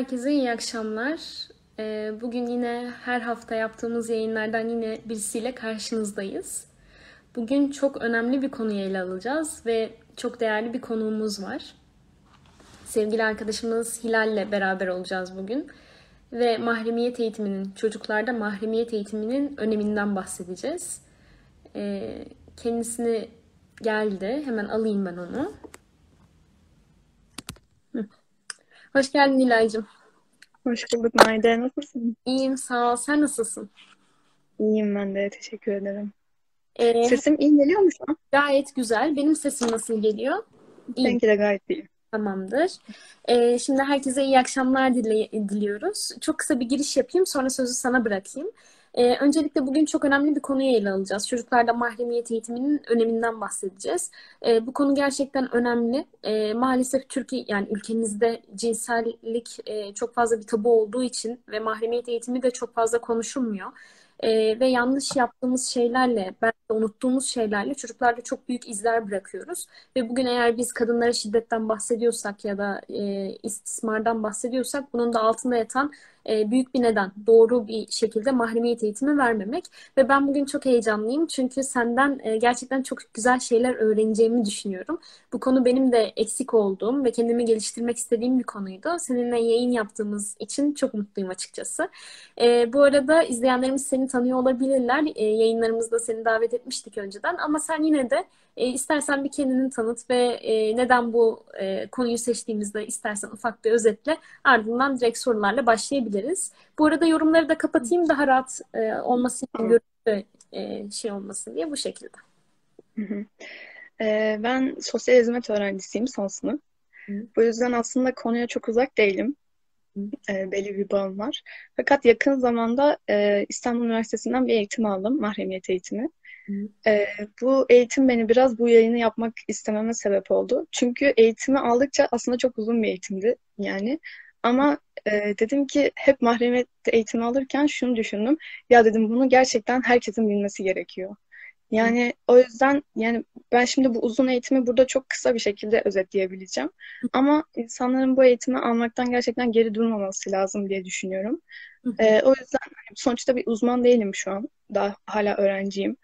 herkese iyi akşamlar. Ee, Bugün yine her hafta yaptığımız yayınlardan yine birisiyle karşınızdayız. Bugün çok önemli bir konuyu ele alacağız ve çok değerli bir konuğumuz var. Sevgili arkadaşımız Hilal'le beraber olacağız bugün. Ve mahremiyet eğitiminin, çocuklarda mahremiyet eğitiminin öneminden bahsedeceğiz. Ee, Kendisini geldi. Hemen alayım ben onu. Hı. Hoş geldin Hilal'cim. Hoş bulduk Naide. Nasılsın? İyiyim, sağ ol. Sen nasılsın? İyiyim ben de. Teşekkür ederim. Ee, Sesim iyi geliyor mu şu an? gayet güzel. Benim sesim nasıl geliyor? İyi, Seninki de gayet iyi. tamamdır. Ee, şimdi herkese iyi akşamlar dile- diliyoruz. Çok kısa bir giriş yapayım, sonra sözü sana bırakayım. Ee, öncelikle bugün çok önemli bir konuyu ele alacağız. Çocuklarda mahremiyet eğitiminin öneminden bahsedeceğiz. Ee, bu konu gerçekten önemli. Ee, maalesef Türkiye, yani ülkemizde cinsellik e, çok fazla bir tabu olduğu için ve mahremiyet eğitimi de çok fazla konuşulmuyor. Ee, ve yanlış yaptığımız şeylerle, belki unuttuğumuz şeylerle çocuklarda çok büyük izler bırakıyoruz. Ve bugün eğer biz kadınlara şiddetten bahsediyorsak ya da e, istismardan bahsediyorsak bunun da altında yatan e, büyük bir neden. Doğru bir şekilde mahremiyet eğitimi vermemek. Ve ben bugün çok heyecanlıyım çünkü senden e, gerçekten çok güzel şeyler öğreneceğimi düşünüyorum. Bu konu benim de eksik olduğum ve kendimi geliştirmek istediğim bir konuydu. Seninle yayın yaptığımız için çok mutluyum açıkçası. E, bu arada izleyenlerimiz seni tanıyor olabilirler. Yayınlarımızda seni davet etmiştik önceden ama sen yine de e, istersen bir kendini tanıt ve e, neden bu e, konuyu seçtiğimizde istersen ufak bir özetle ardından direkt sorularla başlayabiliriz. Bu arada yorumları da kapatayım daha rahat e, olması için görüntü e, şey olmasın diye bu şekilde. Hı hı. Ee, ben sosyal hizmet öğrencisiyim son sınıf. Hı. Bu yüzden aslında konuya çok uzak değilim. Ee, belli bir bağım var. Fakat yakın zamanda e, İstanbul Üniversitesi'nden bir eğitim aldım. Mahremiyet eğitimi. Ee, bu eğitim beni biraz bu yayını yapmak istememe sebep oldu. Çünkü eğitimi aldıkça aslında çok uzun bir eğitimdi yani. Ama e, dedim ki hep mahremiyet eğitimi alırken şunu düşündüm. Ya dedim bunu gerçekten herkesin bilmesi gerekiyor. Yani o yüzden yani ben şimdi bu uzun eğitimi burada çok kısa bir şekilde özetleyebileceğim. Ama insanların bu eğitimi almaktan gerçekten geri durmaması lazım diye düşünüyorum. Hı hı. Ee, o yüzden hani sonuçta bir uzman değilim şu an. Daha hala öğrenciyim.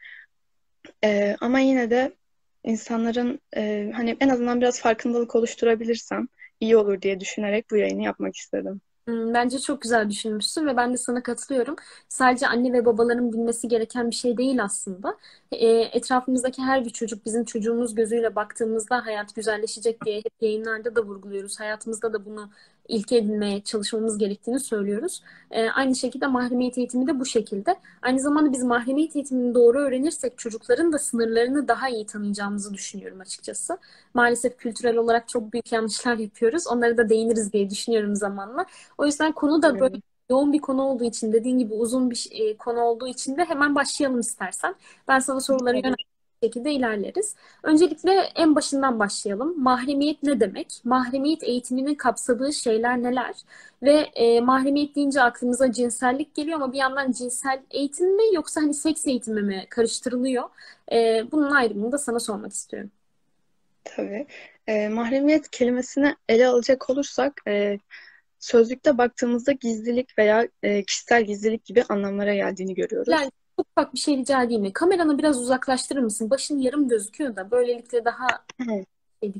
Ee, ama yine de insanların e, hani en azından biraz farkındalık oluşturabilirsem iyi olur diye düşünerek bu yayını yapmak istedim. Hmm, Bence çok güzel düşünmüşsün ve ben de sana katılıyorum. Sadece anne ve babaların bilmesi gereken bir şey değil aslında. E, etrafımızdaki her bir çocuk bizim çocuğumuz gözüyle baktığımızda hayat güzelleşecek diye hep yayınlarda da vurguluyoruz. Hayatımızda da bunu ilke edinmeye çalışmamız gerektiğini söylüyoruz. E, aynı şekilde mahremiyet eğitimi de bu şekilde. Aynı zamanda biz mahremiyet eğitimini doğru öğrenirsek çocukların da sınırlarını daha iyi tanıyacağımızı düşünüyorum açıkçası. Maalesef kültürel olarak çok büyük yanlışlar yapıyoruz. Onlara da değiniriz diye düşünüyorum zamanla. O yüzden konu da böyle yoğun bir konu olduğu için, dediğin gibi uzun bir e, konu olduğu için de hemen başlayalım istersen. Ben sana soruları Tabii. Şekilde ilerleriz. Öncelikle en başından başlayalım. Mahremiyet ne demek? Mahremiyet eğitiminin kapsadığı şeyler neler? Ve e, mahremiyet deyince aklımıza cinsellik geliyor ama bir yandan cinsel eğitim mi yoksa hani seks eğitimi mi karıştırılıyor? E, bunun ayrımını da sana sormak istiyorum. Tabii. Ee, mahremiyet kelimesini ele alacak olursak e, sözlükte baktığımızda gizlilik veya e, kişisel gizlilik gibi anlamlara geldiğini görüyoruz. Yani ufak bir şey rica edeyim mi? Kameranı biraz uzaklaştırır mısın? Başın yarım gözüküyor da böylelikle daha Hı. şey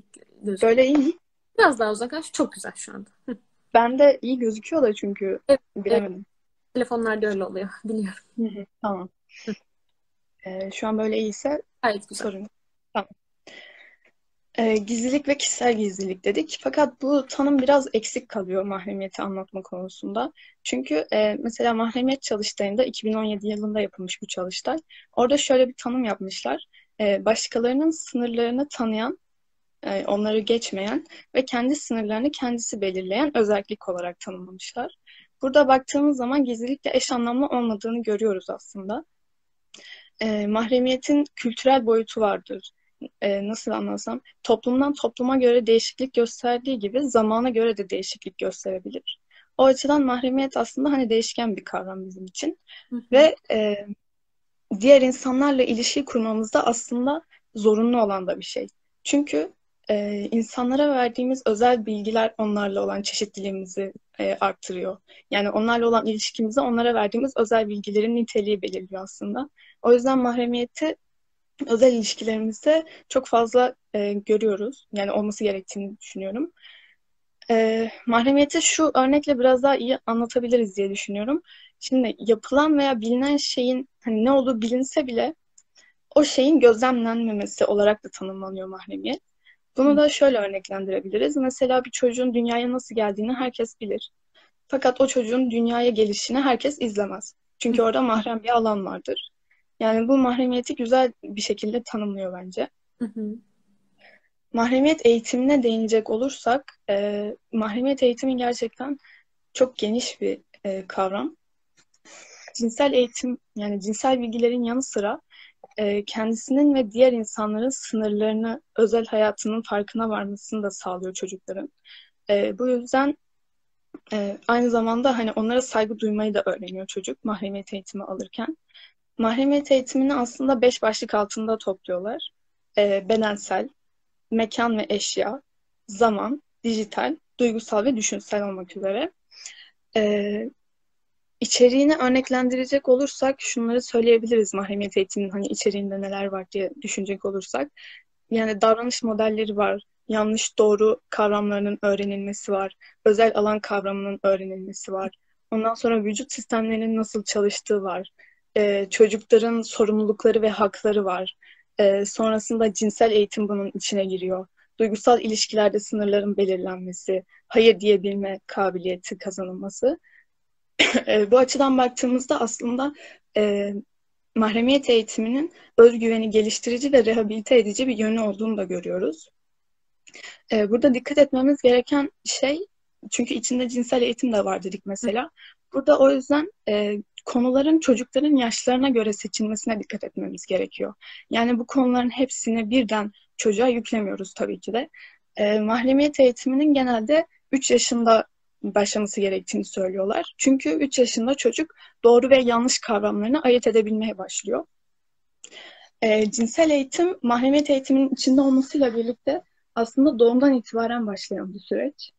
gözüküyor. Böyle iyi? Biraz daha uzaklaş. Çok güzel şu anda. Hı. Bende iyi gözüküyor da çünkü Evet, evet. bilemedim. Telefonlarda öyle oluyor. Biliyorum. Hı hı, Tamam. Ee, şu an böyle iyiyse Gayet güzel. sorun. Ee, gizlilik ve kişisel gizlilik dedik. Fakat bu tanım biraz eksik kalıyor mahremiyeti anlatma konusunda. Çünkü e, mesela mahremiyet çalıştayında 2017 yılında yapılmış bu çalıştay. Orada şöyle bir tanım yapmışlar. E, başkalarının sınırlarını tanıyan, e, onları geçmeyen ve kendi sınırlarını kendisi belirleyen özellik olarak tanımlamışlar. Burada baktığımız zaman gizlilikle eş anlamlı olmadığını görüyoruz aslında. E, mahremiyetin kültürel boyutu vardır. E, nasıl anlasam? Toplumdan topluma göre değişiklik gösterdiği gibi zamana göre de değişiklik gösterebilir. O açıdan mahremiyet aslında hani değişken bir kavram bizim için. Hı hı. Ve e, diğer insanlarla ilişki kurmamızda aslında zorunlu olan da bir şey. Çünkü e, insanlara verdiğimiz özel bilgiler onlarla olan çeşitliliğimizi e, arttırıyor. Yani onlarla olan ilişkimizi onlara verdiğimiz özel bilgilerin niteliği belirliyor aslında. O yüzden mahremiyeti özel ilişkilerimizde çok fazla e, görüyoruz. Yani olması gerektiğini düşünüyorum. E, mahremiyeti şu örnekle biraz daha iyi anlatabiliriz diye düşünüyorum. Şimdi yapılan veya bilinen şeyin hani ne olduğu bilinse bile o şeyin gözlemlenmemesi olarak da tanımlanıyor mahremiyet. Bunu da şöyle örneklendirebiliriz. Mesela bir çocuğun dünyaya nasıl geldiğini herkes bilir. Fakat o çocuğun dünyaya gelişini herkes izlemez. Çünkü orada mahrem bir alan vardır. Yani bu mahremiyeti güzel bir şekilde tanımlıyor bence. Hı hı. Mahremiyet eğitimine değinecek olursak, e, mahremiyet eğitimi gerçekten çok geniş bir e, kavram. Cinsel eğitim, yani cinsel bilgilerin yanı sıra e, kendisinin ve diğer insanların sınırlarını, özel hayatının farkına varmasını da sağlıyor çocukların. E, bu yüzden e, aynı zamanda hani onlara saygı duymayı da öğreniyor çocuk mahremiyet eğitimi alırken. Mahremiyet eğitimini aslında beş başlık altında topluyorlar. E, bedensel, mekan ve eşya, zaman, dijital, duygusal ve düşünsel olmak üzere. E, içeriğini örneklendirecek olursak şunları söyleyebiliriz mahremiyet eğitiminin hani içeriğinde neler var diye düşünecek olursak. Yani davranış modelleri var, yanlış doğru kavramlarının öğrenilmesi var, özel alan kavramının öğrenilmesi var. Ondan sonra vücut sistemlerinin nasıl çalıştığı var, e, çocukların sorumlulukları ve hakları var. E, sonrasında cinsel eğitim bunun içine giriyor. Duygusal ilişkilerde sınırların belirlenmesi, hayır diyebilme kabiliyeti kazanılması. e, bu açıdan baktığımızda aslında e, mahremiyet eğitiminin özgüveni geliştirici ve rehabilite edici bir yönü olduğunu da görüyoruz. E, burada dikkat etmemiz gereken şey, çünkü içinde cinsel eğitim de var dedik mesela. Burada o yüzden e, konuların çocukların yaşlarına göre seçilmesine dikkat etmemiz gerekiyor. Yani bu konuların hepsini birden çocuğa yüklemiyoruz tabii ki de. E, mahremiyet eğitiminin genelde 3 yaşında başlaması gerektiğini söylüyorlar. Çünkü 3 yaşında çocuk doğru ve yanlış kavramlarını ayırt edebilmeye başlıyor. E, cinsel eğitim, mahremiyet eğitiminin içinde olmasıyla birlikte aslında doğumdan itibaren başlayan bir süreç.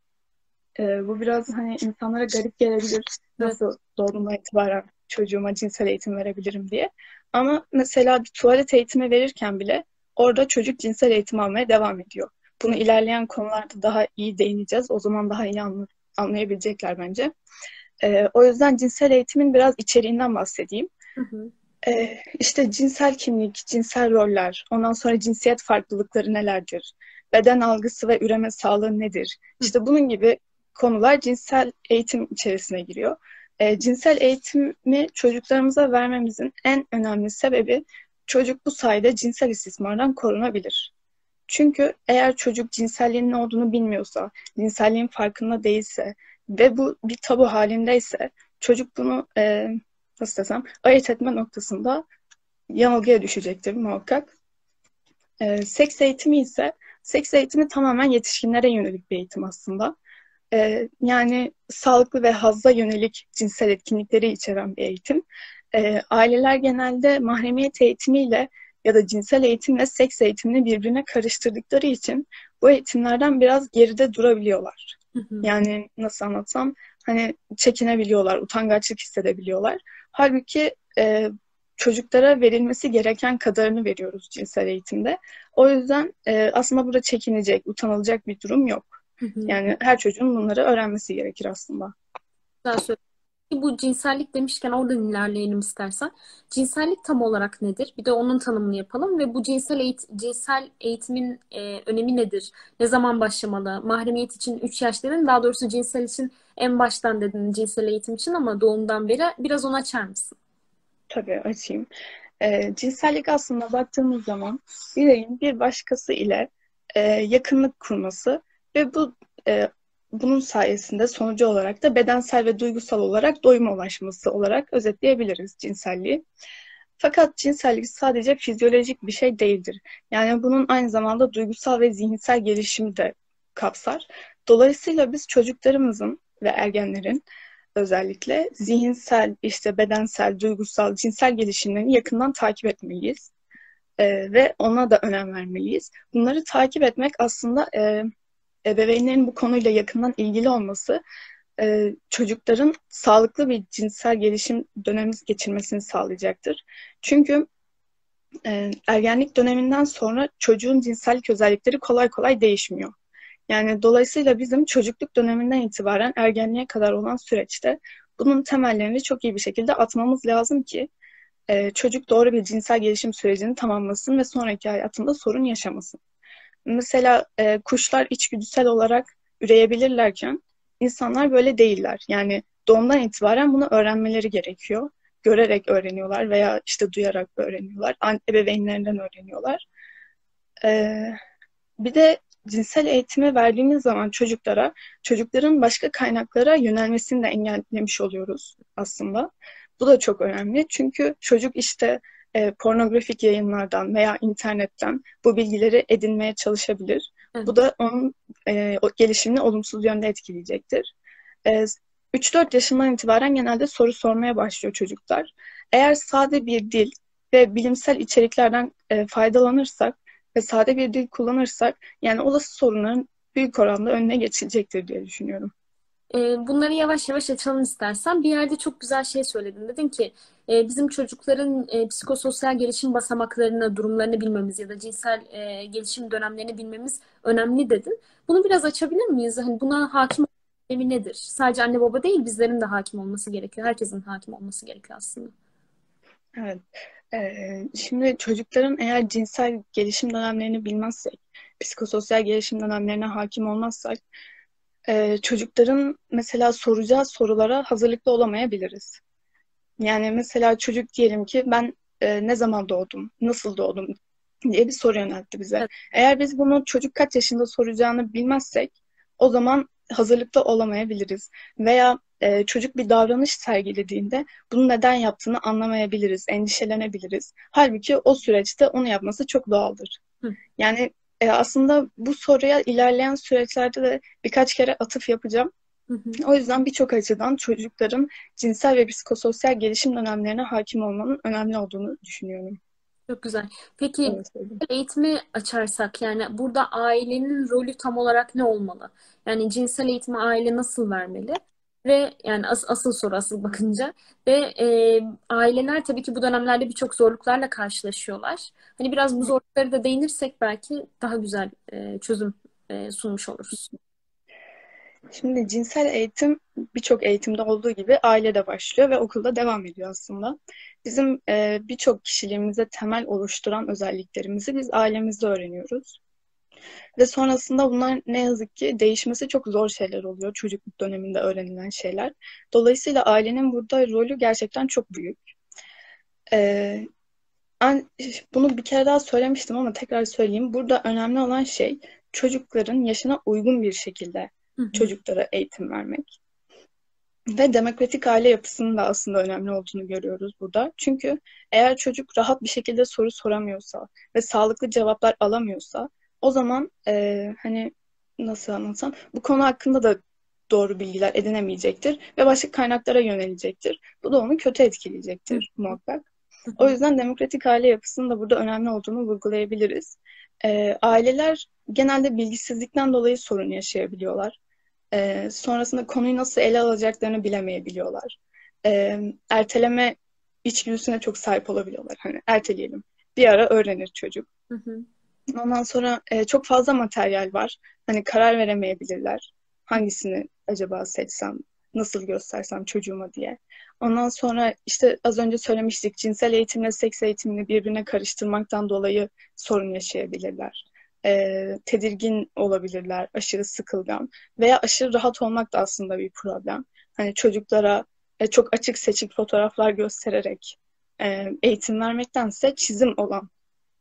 E, bu biraz hani insanlara garip gelebilir. Nasıl doğumdan itibaren çocuğuma cinsel eğitim verebilirim diye. Ama mesela bir tuvalet eğitimi verirken bile orada çocuk cinsel eğitim almaya devam ediyor. Bunu ilerleyen konularda daha iyi değineceğiz. O zaman daha iyi anlı anlayabilecekler bence. E, o yüzden cinsel eğitimin biraz içeriğinden bahsedeyim. Hı hı. E, işte cinsel kimlik, cinsel roller, ondan sonra cinsiyet farklılıkları nelerdir? Beden algısı ve üreme sağlığı nedir? İşte bunun gibi konular cinsel eğitim içerisine giriyor. E, cinsel eğitimi çocuklarımıza vermemizin en önemli sebebi çocuk bu sayede cinsel istismardan korunabilir. Çünkü eğer çocuk cinselliğin ne olduğunu bilmiyorsa, cinselliğin farkında değilse ve bu bir tabu halindeyse çocuk bunu e, nasıl desem ayırt etme noktasında yanılgıya düşecektir muhakkak. E, seks eğitimi ise seks eğitimi tamamen yetişkinlere yönelik bir eğitim aslında. E, yani sağlıklı ve hazza yönelik cinsel etkinlikleri içeren bir eğitim. E, aileler genelde mahremiyet eğitimiyle ya da cinsel eğitimle seks eğitimini birbirine karıştırdıkları için bu eğitimlerden biraz geride durabiliyorlar. Hı hı. Yani nasıl anlatsam hani çekinebiliyorlar, utangaçlık hissedebiliyorlar. Halbuki e, çocuklara verilmesi gereken kadarını veriyoruz cinsel eğitimde. O yüzden e, aslında burada çekinecek, utanılacak bir durum yok. Hı hı. Yani her çocuğun bunları öğrenmesi gerekir aslında. Güzel bu cinsellik demişken oradan ilerleyelim istersen. Cinsellik tam olarak nedir? Bir de onun tanımını yapalım ve bu cinsel eğit cinsel eğitimin e, önemi nedir? Ne zaman başlamalı? Mahremiyet için 3 yaş dedin. Daha doğrusu cinsel için en baştan dedin cinsel eğitim için ama doğumdan beri biraz onu açar mısın? Tabii açayım. E, cinsellik aslında baktığımız zaman bireyin bir başkası ile e, yakınlık kurması ve bu e, bunun sayesinde sonucu olarak da bedensel ve duygusal olarak doyuma ulaşması olarak özetleyebiliriz cinselliği. Fakat cinsellik sadece fizyolojik bir şey değildir. Yani bunun aynı zamanda duygusal ve zihinsel gelişimi de kapsar. Dolayısıyla biz çocuklarımızın ve ergenlerin özellikle zihinsel, işte bedensel, duygusal, cinsel gelişimlerini yakından takip etmeliyiz. e, ve ona da önem vermeliyiz. Bunları takip etmek aslında e, ebeveynlerin bu konuyla yakından ilgili olması e, çocukların sağlıklı bir cinsel gelişim dönemi geçirmesini sağlayacaktır. Çünkü e, ergenlik döneminden sonra çocuğun cinsellik özellikleri kolay kolay değişmiyor. Yani dolayısıyla bizim çocukluk döneminden itibaren ergenliğe kadar olan süreçte bunun temellerini çok iyi bir şekilde atmamız lazım ki e, çocuk doğru bir cinsel gelişim sürecini tamamlasın ve sonraki hayatında sorun yaşamasın. Mesela e, kuşlar içgüdüsel olarak üreyebilirlerken insanlar böyle değiller. Yani doğumdan itibaren bunu öğrenmeleri gerekiyor. Görerek öğreniyorlar veya işte duyarak öğreniyorlar. Ebeveynlerinden öğreniyorlar. Ee, bir de cinsel eğitimi verdiğimiz zaman çocuklara, çocukların başka kaynaklara yönelmesini de engellemiş oluyoruz aslında. Bu da çok önemli çünkü çocuk işte e, pornografik yayınlardan veya internetten bu bilgileri edinmeye çalışabilir. Evet. Bu da onun e, gelişimini olumsuz yönde etkileyecektir. E, 3-4 yaşından itibaren genelde soru sormaya başlıyor çocuklar. Eğer sade bir dil ve bilimsel içeriklerden e, faydalanırsak ve sade bir dil kullanırsak yani olası sorunların büyük oranda önüne geçilecektir diye düşünüyorum. E, bunları yavaş yavaş açalım istersen. Bir yerde çok güzel şey söyledin. Dedin ki e, bizim çocukların e, psikososyal gelişim basamaklarını, durumlarını bilmemiz ya da cinsel e, gelişim dönemlerini bilmemiz önemli dedin. Bunu biraz açabilir miyiz? Hani buna hakim olma nedir? Sadece anne baba değil, bizlerin de hakim olması gerekiyor. Herkesin hakim olması gerekiyor aslında. Evet. Ee, şimdi çocukların eğer cinsel gelişim dönemlerini bilmezsek, psikososyal gelişim dönemlerine hakim olmazsak, e, çocukların mesela soracağı sorulara hazırlıklı olamayabiliriz. Yani mesela çocuk diyelim ki ben e, ne zaman doğdum, nasıl doğdum diye bir soru yöneltti bize. Evet. Eğer biz bunu çocuk kaç yaşında soracağını bilmezsek o zaman hazırlıklı olamayabiliriz. Veya e, çocuk bir davranış sergilediğinde bunu neden yaptığını anlamayabiliriz, endişelenebiliriz. Halbuki o süreçte onu yapması çok doğaldır. Hı. Yani e, aslında bu soruya ilerleyen süreçlerde de birkaç kere atıf yapacağım. Hı hı. O yüzden birçok açıdan çocukların cinsel ve psikososyal gelişim dönemlerine hakim olmanın önemli olduğunu düşünüyorum. Çok güzel. Peki evet, eğitimi açarsak yani burada ailenin rolü tam olarak ne olmalı? Yani cinsel eğitimi aile nasıl vermeli? Ve yani as, asıl soru asıl bakınca ve e, aileler tabii ki bu dönemlerde birçok zorluklarla karşılaşıyorlar. Hani biraz bu zorlukları da değinirsek belki daha güzel e, çözüm e, sunmuş oluruz. Şimdi cinsel eğitim birçok eğitimde olduğu gibi ailede başlıyor ve okulda devam ediyor aslında. Bizim e, birçok kişiliğimize temel oluşturan özelliklerimizi biz ailemizde öğreniyoruz. Ve sonrasında bunlar ne yazık ki değişmesi çok zor şeyler oluyor çocukluk döneminde öğrenilen şeyler. Dolayısıyla ailenin burada rolü gerçekten çok büyük. Ee, bunu bir kere daha söylemiştim ama tekrar söyleyeyim. Burada önemli olan şey çocukların yaşına uygun bir şekilde Hı-hı. çocuklara eğitim vermek. Ve demokratik aile yapısının da aslında önemli olduğunu görüyoruz burada. Çünkü eğer çocuk rahat bir şekilde soru soramıyorsa ve sağlıklı cevaplar alamıyorsa o zaman e, hani nasıl anlatsam bu konu hakkında da doğru bilgiler edinemeyecektir ve başka kaynaklara yönelecektir. Bu da onu kötü etkileyecektir muhakkak. O yüzden demokratik aile yapısının da burada önemli olduğunu vurgulayabiliriz. E, aileler genelde bilgisizlikten dolayı sorun yaşayabiliyorlar. E, sonrasında konuyu nasıl ele alacaklarını bilemeyebiliyorlar. E, erteleme içgüdüsüne çok sahip olabiliyorlar. Hani erteleyelim. Bir ara öğrenir çocuk. Hı hı. Ondan sonra e, çok fazla materyal var. Hani karar veremeyebilirler. Hangisini acaba seçsem, nasıl göstersem çocuğuma diye. Ondan sonra işte az önce söylemiştik cinsel eğitimle seks eğitimini birbirine karıştırmaktan dolayı sorun yaşayabilirler. E, tedirgin olabilirler, aşırı sıkılgan veya aşırı rahat olmak da aslında bir problem. Hani çocuklara e, çok açık seçik fotoğraflar göstererek e, eğitim vermektense çizim olan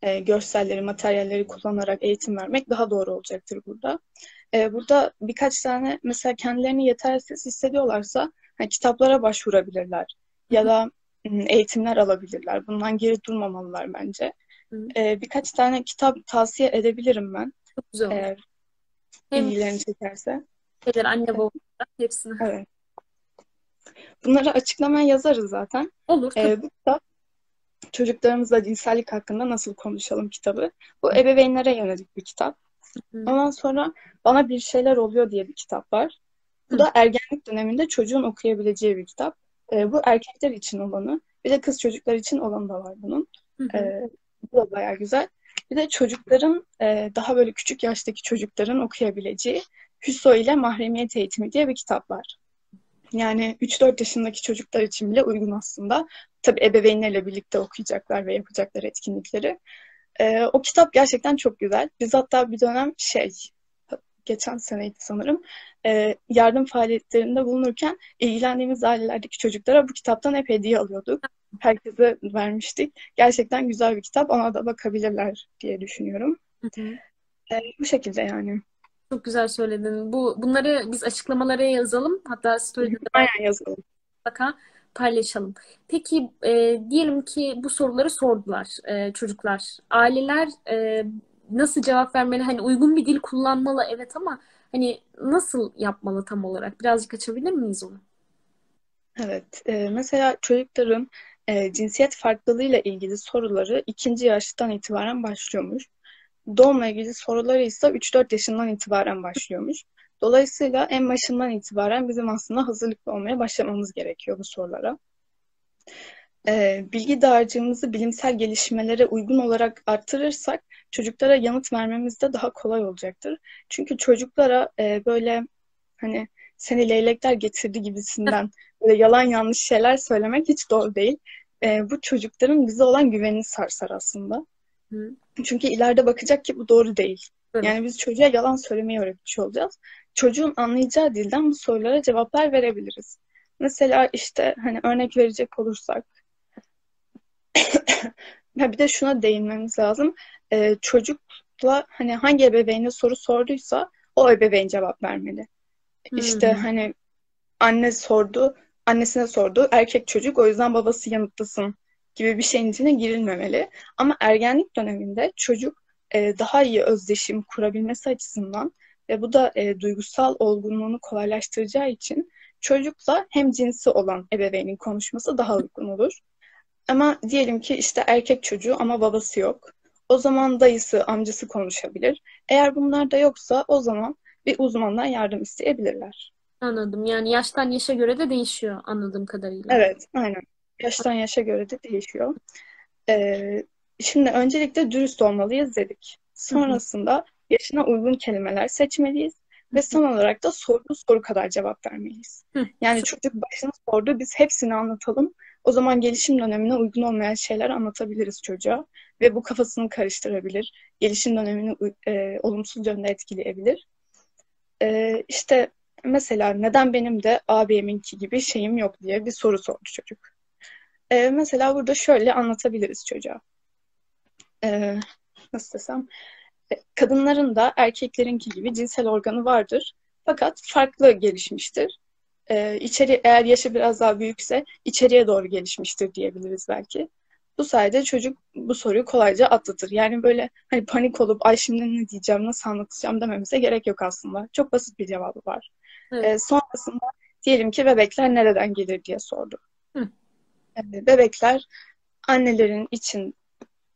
e, görselleri, materyalleri kullanarak eğitim vermek daha doğru olacaktır burada. E, burada birkaç tane mesela kendilerini yetersiz hissediyorlarsa hani, kitaplara başvurabilirler ya da eğitimler alabilirler. Bundan geri durmamalılar bence. E, birkaç tane kitap tavsiye edebilirim ben. Çok güzel olur. Eğer Hem ilgilerini çekerse. Şeyler, anne baba hepsini. Evet. Bunları açıklamaya yazarız zaten. Olur. Ee, bu kitap Çocuklarımızla cinsellik hakkında nasıl konuşalım kitabı. Bu ebeveynlere yönelik bir kitap. Ondan sonra Bana Bir Şeyler Oluyor diye bir kitap var. Bu da ergenlik döneminde çocuğun okuyabileceği bir kitap. E, bu erkekler için olanı. Bir de kız çocuklar için olanı da var bunun. E, bu da bayağı güzel. Bir de çocukların e, daha böyle küçük yaştaki çocukların okuyabileceği Hüso ile Mahremiyet Eğitimi diye bir kitap var. Yani 3-4 yaşındaki çocuklar için bile uygun aslında. Tabii ebeveynlerle birlikte okuyacaklar ve yapacaklar etkinlikleri. Ee, o kitap gerçekten çok güzel. Biz hatta bir dönem şey, geçen seneydi sanırım, e, yardım faaliyetlerinde bulunurken ilgilendiğimiz ailelerdeki çocuklara bu kitaptan hep hediye alıyorduk. Herkese vermiştik. Gerçekten güzel bir kitap. Ona da bakabilirler diye düşünüyorum. Hı hı. E, bu şekilde yani. Çok güzel söyledin. Bu bunları biz açıklamalara yazalım. Hatta story'de Aynen yazalım. Mutlaka paylaşalım. Peki e, diyelim ki bu soruları sordular e, çocuklar. Aileler e, nasıl cevap vermeli? Hani uygun bir dil kullanmalı evet ama hani nasıl yapmalı tam olarak? Birazcık açabilir miyiz onu? Evet. E, mesela çocukların e, cinsiyet farklılığıyla ilgili soruları ikinci yaştan itibaren başlıyormuş. Doğumla ilgili soruları ise 3-4 yaşından itibaren başlıyormuş. Dolayısıyla en başından itibaren bizim aslında hazırlıklı olmaya başlamamız gerekiyor bu sorulara. Ee, bilgi dağarcığımızı bilimsel gelişmelere uygun olarak arttırırsak çocuklara yanıt vermemiz de daha kolay olacaktır. Çünkü çocuklara e, böyle hani seni leylekler getirdi gibisinden böyle yalan yanlış şeyler söylemek hiç doğru değil. E, bu çocukların bize olan güvenini sarsar aslında. Hı. Çünkü ileride bakacak ki bu doğru değil. Hı. Yani biz çocuğa yalan söylemeyi öğretmiş olacağız. Çocuğun anlayacağı dilden bu sorulara cevaplar verebiliriz. Mesela işte hani örnek verecek olursak bir de şuna değinmemiz lazım. Ee, çocukla hani hangi ebeveyne soru sorduysa o ebeveyn cevap vermeli. Hmm. İşte hani anne sordu, annesine sordu, erkek çocuk o yüzden babası yanıtlasın gibi bir şeyin içine girilmemeli. Ama ergenlik döneminde çocuk e, daha iyi özdeşim kurabilmesi açısından ve bu da e, duygusal olgunluğunu kolaylaştıracağı için çocukla hem cinsi olan ebeveynin konuşması daha uygun olur. Ama diyelim ki işte erkek çocuğu ama babası yok. O zaman dayısı, amcası konuşabilir. Eğer bunlar da yoksa o zaman bir uzmandan yardım isteyebilirler. Anladım. Yani yaştan yaşa göre de değişiyor anladığım kadarıyla. Evet, aynen. Yaştan yaşa göre de değişiyor. Ee, şimdi öncelikle dürüst olmalıyız dedik. Sonrasında yaşına uygun kelimeler seçmeliyiz. Ve son olarak da sorduğu soru kadar cevap vermeliyiz. Yani çocuk başını sordu, biz hepsini anlatalım. O zaman gelişim dönemine uygun olmayan şeyler anlatabiliriz çocuğa. Ve bu kafasını karıştırabilir. Gelişim dönemini e, olumsuz yönde etkileyebilir. E, işte mesela neden benim de abiminki gibi şeyim yok diye bir soru sordu çocuk. E, mesela burada şöyle anlatabiliriz çocuğa. E, nasıl desem? E, kadınların da erkeklerinki gibi cinsel organı vardır. Fakat farklı gelişmiştir. Ee, içeri eğer yaşı biraz daha büyükse içeriye doğru gelişmiştir diyebiliriz belki. Bu sayede çocuk bu soruyu kolayca atlatır. Yani böyle hani panik olup ay şimdi ne diyeceğim, nasıl anlatacağım dememize gerek yok aslında. Çok basit bir cevabı var. Evet. Ee, sonrasında diyelim ki bebekler nereden gelir diye sordu. Hı. Ee, bebekler annelerin için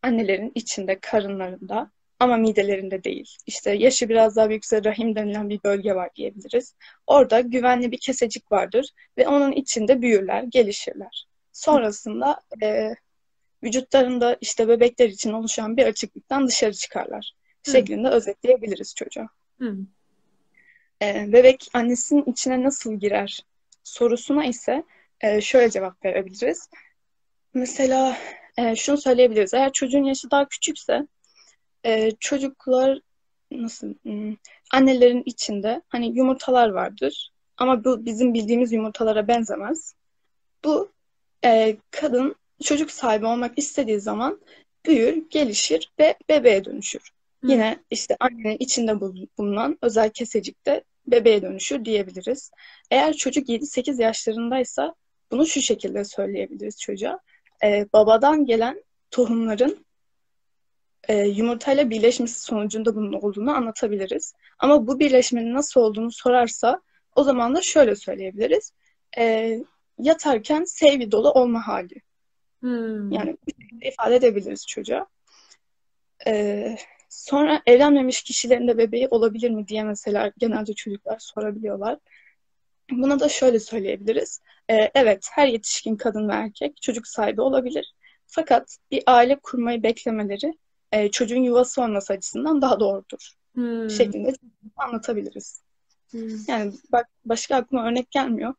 annelerin içinde karınlarında ama midelerinde değil. İşte yaşı biraz daha büyükse rahim denilen bir bölge var diyebiliriz. Orada güvenli bir kesecik vardır ve onun içinde büyürler, gelişirler. Sonrasında e, vücutlarında işte bebekler için oluşan bir açıklıktan dışarı çıkarlar. Hı. Şeklinde özetleyebiliriz çocuğa. Hı. E, bebek annesinin içine nasıl girer sorusuna ise e, şöyle cevap verebiliriz. Mesela e, şunu söyleyebiliriz. Eğer çocuğun yaşı daha küçükse e, çocuklar nasıl hmm, annelerin içinde hani yumurtalar vardır ama bu bizim bildiğimiz yumurtalara benzemez. Bu e, kadın çocuk sahibi olmak istediği zaman büyür, gelişir ve bebeğe dönüşür. Hı. Yine işte annenin içinde bulunan özel kesecikte bebeğe dönüşür diyebiliriz. Eğer çocuk 7-8 yaşlarındaysa bunu şu şekilde söyleyebiliriz çocuğa. Ee, babadan gelen tohumların e, yumurtayla birleşmesi sonucunda bunun olduğunu anlatabiliriz. Ama bu birleşmenin nasıl olduğunu sorarsa o zaman da şöyle söyleyebiliriz. E, yatarken sevgi dolu olma hali. Hmm. Yani bu şekilde ifade edebiliriz çocuğa. Ee, sonra evlenmemiş kişilerin de bebeği olabilir mi diye mesela genelde çocuklar sorabiliyorlar. Buna da şöyle söyleyebiliriz. Ee, evet, her yetişkin kadın ve erkek çocuk sahibi olabilir. Fakat bir aile kurmayı beklemeleri e, çocuğun yuvası olması açısından daha doğrudur. Hmm. Şeklinde anlatabiliriz. Hmm. Yani bak başka aklıma örnek gelmiyor.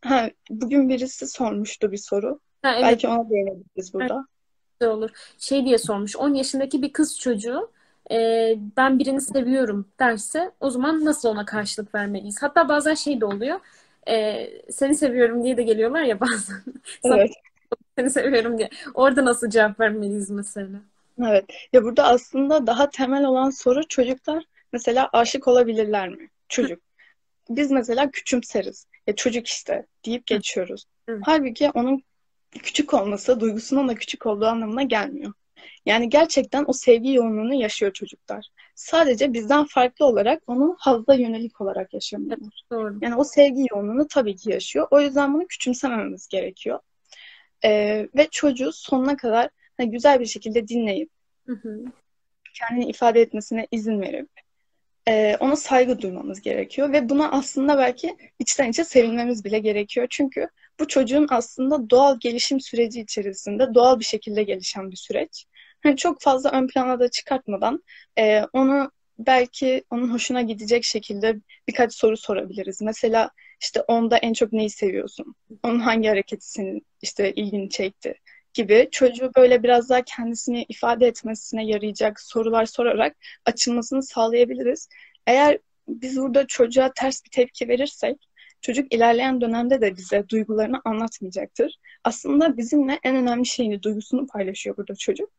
Ha, bugün birisi sormuştu bir soru. Ha, evet. Belki ona değinebiliriz burada. güzel olur. Şey diye sormuş. 10 yaşındaki bir kız çocuğu e, ben birini seviyorum derse o zaman nasıl ona karşılık vermeliyiz? Hatta bazen şey de oluyor. E, seni seviyorum diye de geliyorlar ya bazen. Evet. seni seviyorum diye. Orada nasıl cevap vermeliyiz mesela? Evet. Ya burada aslında daha temel olan soru çocuklar mesela aşık olabilirler mi? Çocuk. Biz mesela küçümseriz. Ya çocuk işte deyip geçiyoruz. Hı. Halbuki onun küçük olması duygusunun da küçük olduğu anlamına gelmiyor. Yani gerçekten o sevgi yoğunluğunu yaşıyor çocuklar. Sadece bizden farklı olarak onu hazda yönelik olarak yaşamıyorlar. Doğru. Yani o sevgi yoğunluğunu tabii ki yaşıyor. O yüzden bunu küçümsemememiz gerekiyor. Ee, ve çocuğu sonuna kadar hani güzel bir şekilde dinleyip Hı hı. kendini ifade etmesine izin verip e, ona saygı duymamız gerekiyor ve buna aslında belki içten içe sevinmemiz bile gerekiyor. Çünkü bu çocuğun aslında doğal gelişim süreci içerisinde doğal bir şekilde gelişen bir süreç. Hani çok fazla ön plana da çıkartmadan e, onu belki onun hoşuna gidecek şekilde birkaç soru sorabiliriz. Mesela işte onda en çok neyi seviyorsun? Onun hangi hareketi senin işte ilgini çekti? gibi çocuğu böyle biraz daha kendisini ifade etmesine yarayacak sorular sorarak açılmasını sağlayabiliriz. Eğer biz burada çocuğa ters bir tepki verirsek, çocuk ilerleyen dönemde de bize duygularını anlatmayacaktır. Aslında bizimle en önemli şeyini, duygusunu paylaşıyor burada çocuk.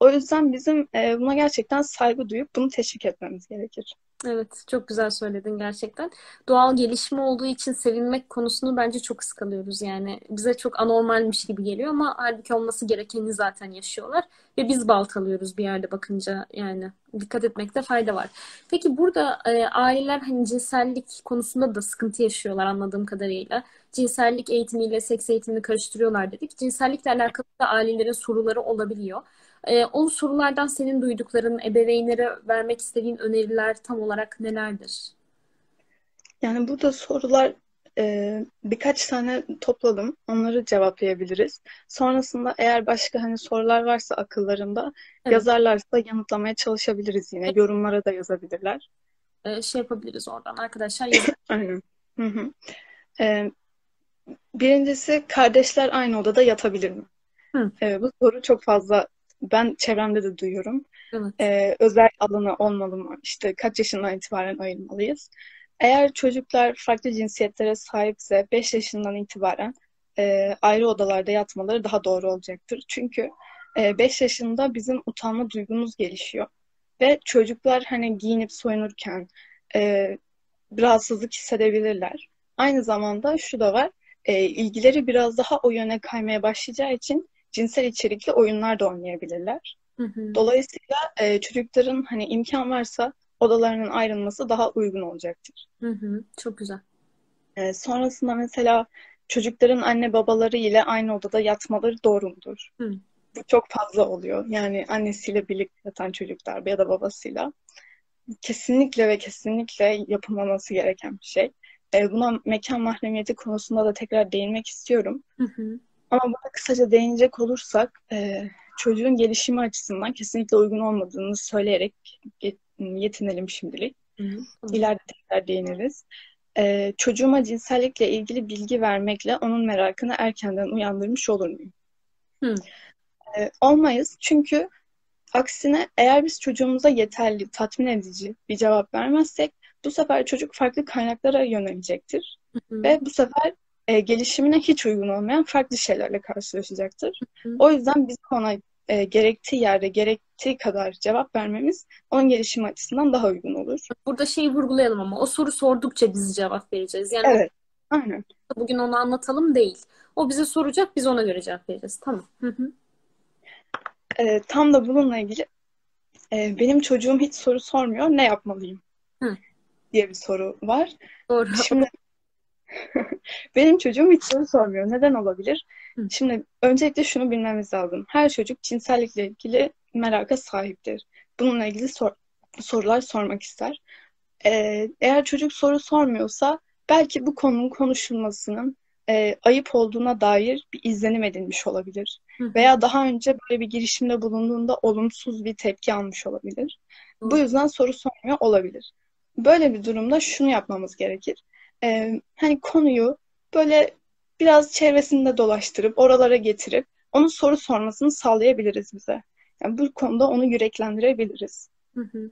O yüzden bizim e, buna gerçekten saygı duyup bunu teşvik etmemiz gerekir. Evet, çok güzel söyledin gerçekten. Doğal gelişme olduğu için sevinmek konusunu bence çok sıkılıyoruz yani. Bize çok anormalmiş gibi geliyor ama halbuki olması gerekeni zaten yaşıyorlar ve biz baltalıyoruz bir yerde bakınca yani. Dikkat etmekte fayda var. Peki burada e, aileler hani cinsellik konusunda da sıkıntı yaşıyorlar anladığım kadarıyla. Cinsellik eğitimiyle seks eğitimini karıştırıyorlar dedik. Cinsellikle alakalı da ailelerin soruları olabiliyor. Ee, o sorulardan senin duydukların, ebeveynlere vermek istediğin öneriler tam olarak nelerdir? Yani burada sorular e, birkaç tane topladım. Onları cevaplayabiliriz. Sonrasında eğer başka hani sorular varsa akıllarında Evet, yazarlarsa yanıtlamaya çalışabiliriz yine. Yorumlara da yazabilirler. e, şey yapabiliriz oradan arkadaşlar. Aynen. Hı hı. E, birincisi kardeşler aynı odada yatabilir mi? Hı, E, bu soru çok fazla ben çevremde de duyuyorum. evet. E, özel alanı olmalı mı? İşte kaç yaşından itibaren ayırmalıyız? Eğer çocuklar farklı cinsiyetlere sahipse 5 yaşından itibaren e, ayrı odalarda yatmaları daha doğru olacaktır. Çünkü 5 yaşında bizim utanma duygumuz gelişiyor. Ve çocuklar hani giyinip soyunurken e, rahatsızlık hissedebilirler. Aynı zamanda şu da var, e, ilgileri biraz daha o yöne kaymaya başlayacağı için cinsel içerikli oyunlar da oynayabilirler. Hı hı, Dolayısıyla e, çocukların hani imkan varsa odalarının ayrılması daha uygun olacaktır. hı hı. Çok güzel. E, sonrasında mesela çocukların anne babaları ile aynı odada yatmaları doğru mudur? Hı, Bu çok fazla oluyor. Yani annesiyle birlikte yatan çocuklar ya da babasıyla. Kesinlikle ve kesinlikle yapılmaması gereken bir şey. E, buna mekan mahremiyeti konusunda da tekrar değinmek istiyorum. hı hı, Ama burada kısaca değinecek olursak e, çocuğun gelişimi açısından kesinlikle uygun olmadığını söyleyerek ye- yetinelim şimdilik. hı hı. İleride tekrar değiniriz. E, çocuğuma cinsellikle ilgili bilgi vermekle onun merakını erkenden uyandırmış olur muyum? Hı, E, olmayız çünkü aksine eğer biz çocuğumuza yeterli, tatmin edici bir cevap vermezsek bu sefer çocuk farklı kaynaklara yönelecektir. hı hı, Ve bu sefer e, gelişimine hiç uygun olmayan farklı şeylerle karşılaşacaktır. hı. O yüzden bizim ona e, gerektiği yerde, gerektiği kadar cevap vermemiz onun gelişimi açısından daha uygun olur. Burada şeyi vurgulayalım ama o soru sordukça biz cevap vereceğiz. Yani Evet, aynen. bugün onu anlatalım değil. O bize soracak, biz ona göre cevap vereceğiz. Tamam. Hı hı. E, tam da bununla ilgili e, benim çocuğum hiç soru sormuyor, ne yapmalıyım Hı, diye bir soru var. doğru. Şimdi benim çocuğum hiç soru sormuyor. Neden olabilir? Hı. Şimdi öncelikle şunu bilmemiz lazım. Her çocuk cinsellikle ilgili meraka sahiptir. Bununla ilgili sor sorular sormak ister. Ee, eğer çocuk soru sormuyorsa belki bu konunun konuşulmasının e, ayıp olduğuna dair bir izlenim edinmiş olabilir. Hı. Veya daha önce böyle bir girişimde bulunduğunda olumsuz bir tepki almış olabilir. Hı. Bu yüzden soru sormuyor olabilir. Böyle bir durumda şunu yapmamız gerekir. Ee, hani konuyu böyle biraz çevresinde dolaştırıp oralara getirip onun soru sormasını sağlayabiliriz bize. Yani bu konuda onu yüreklendirebiliriz. Hı hı.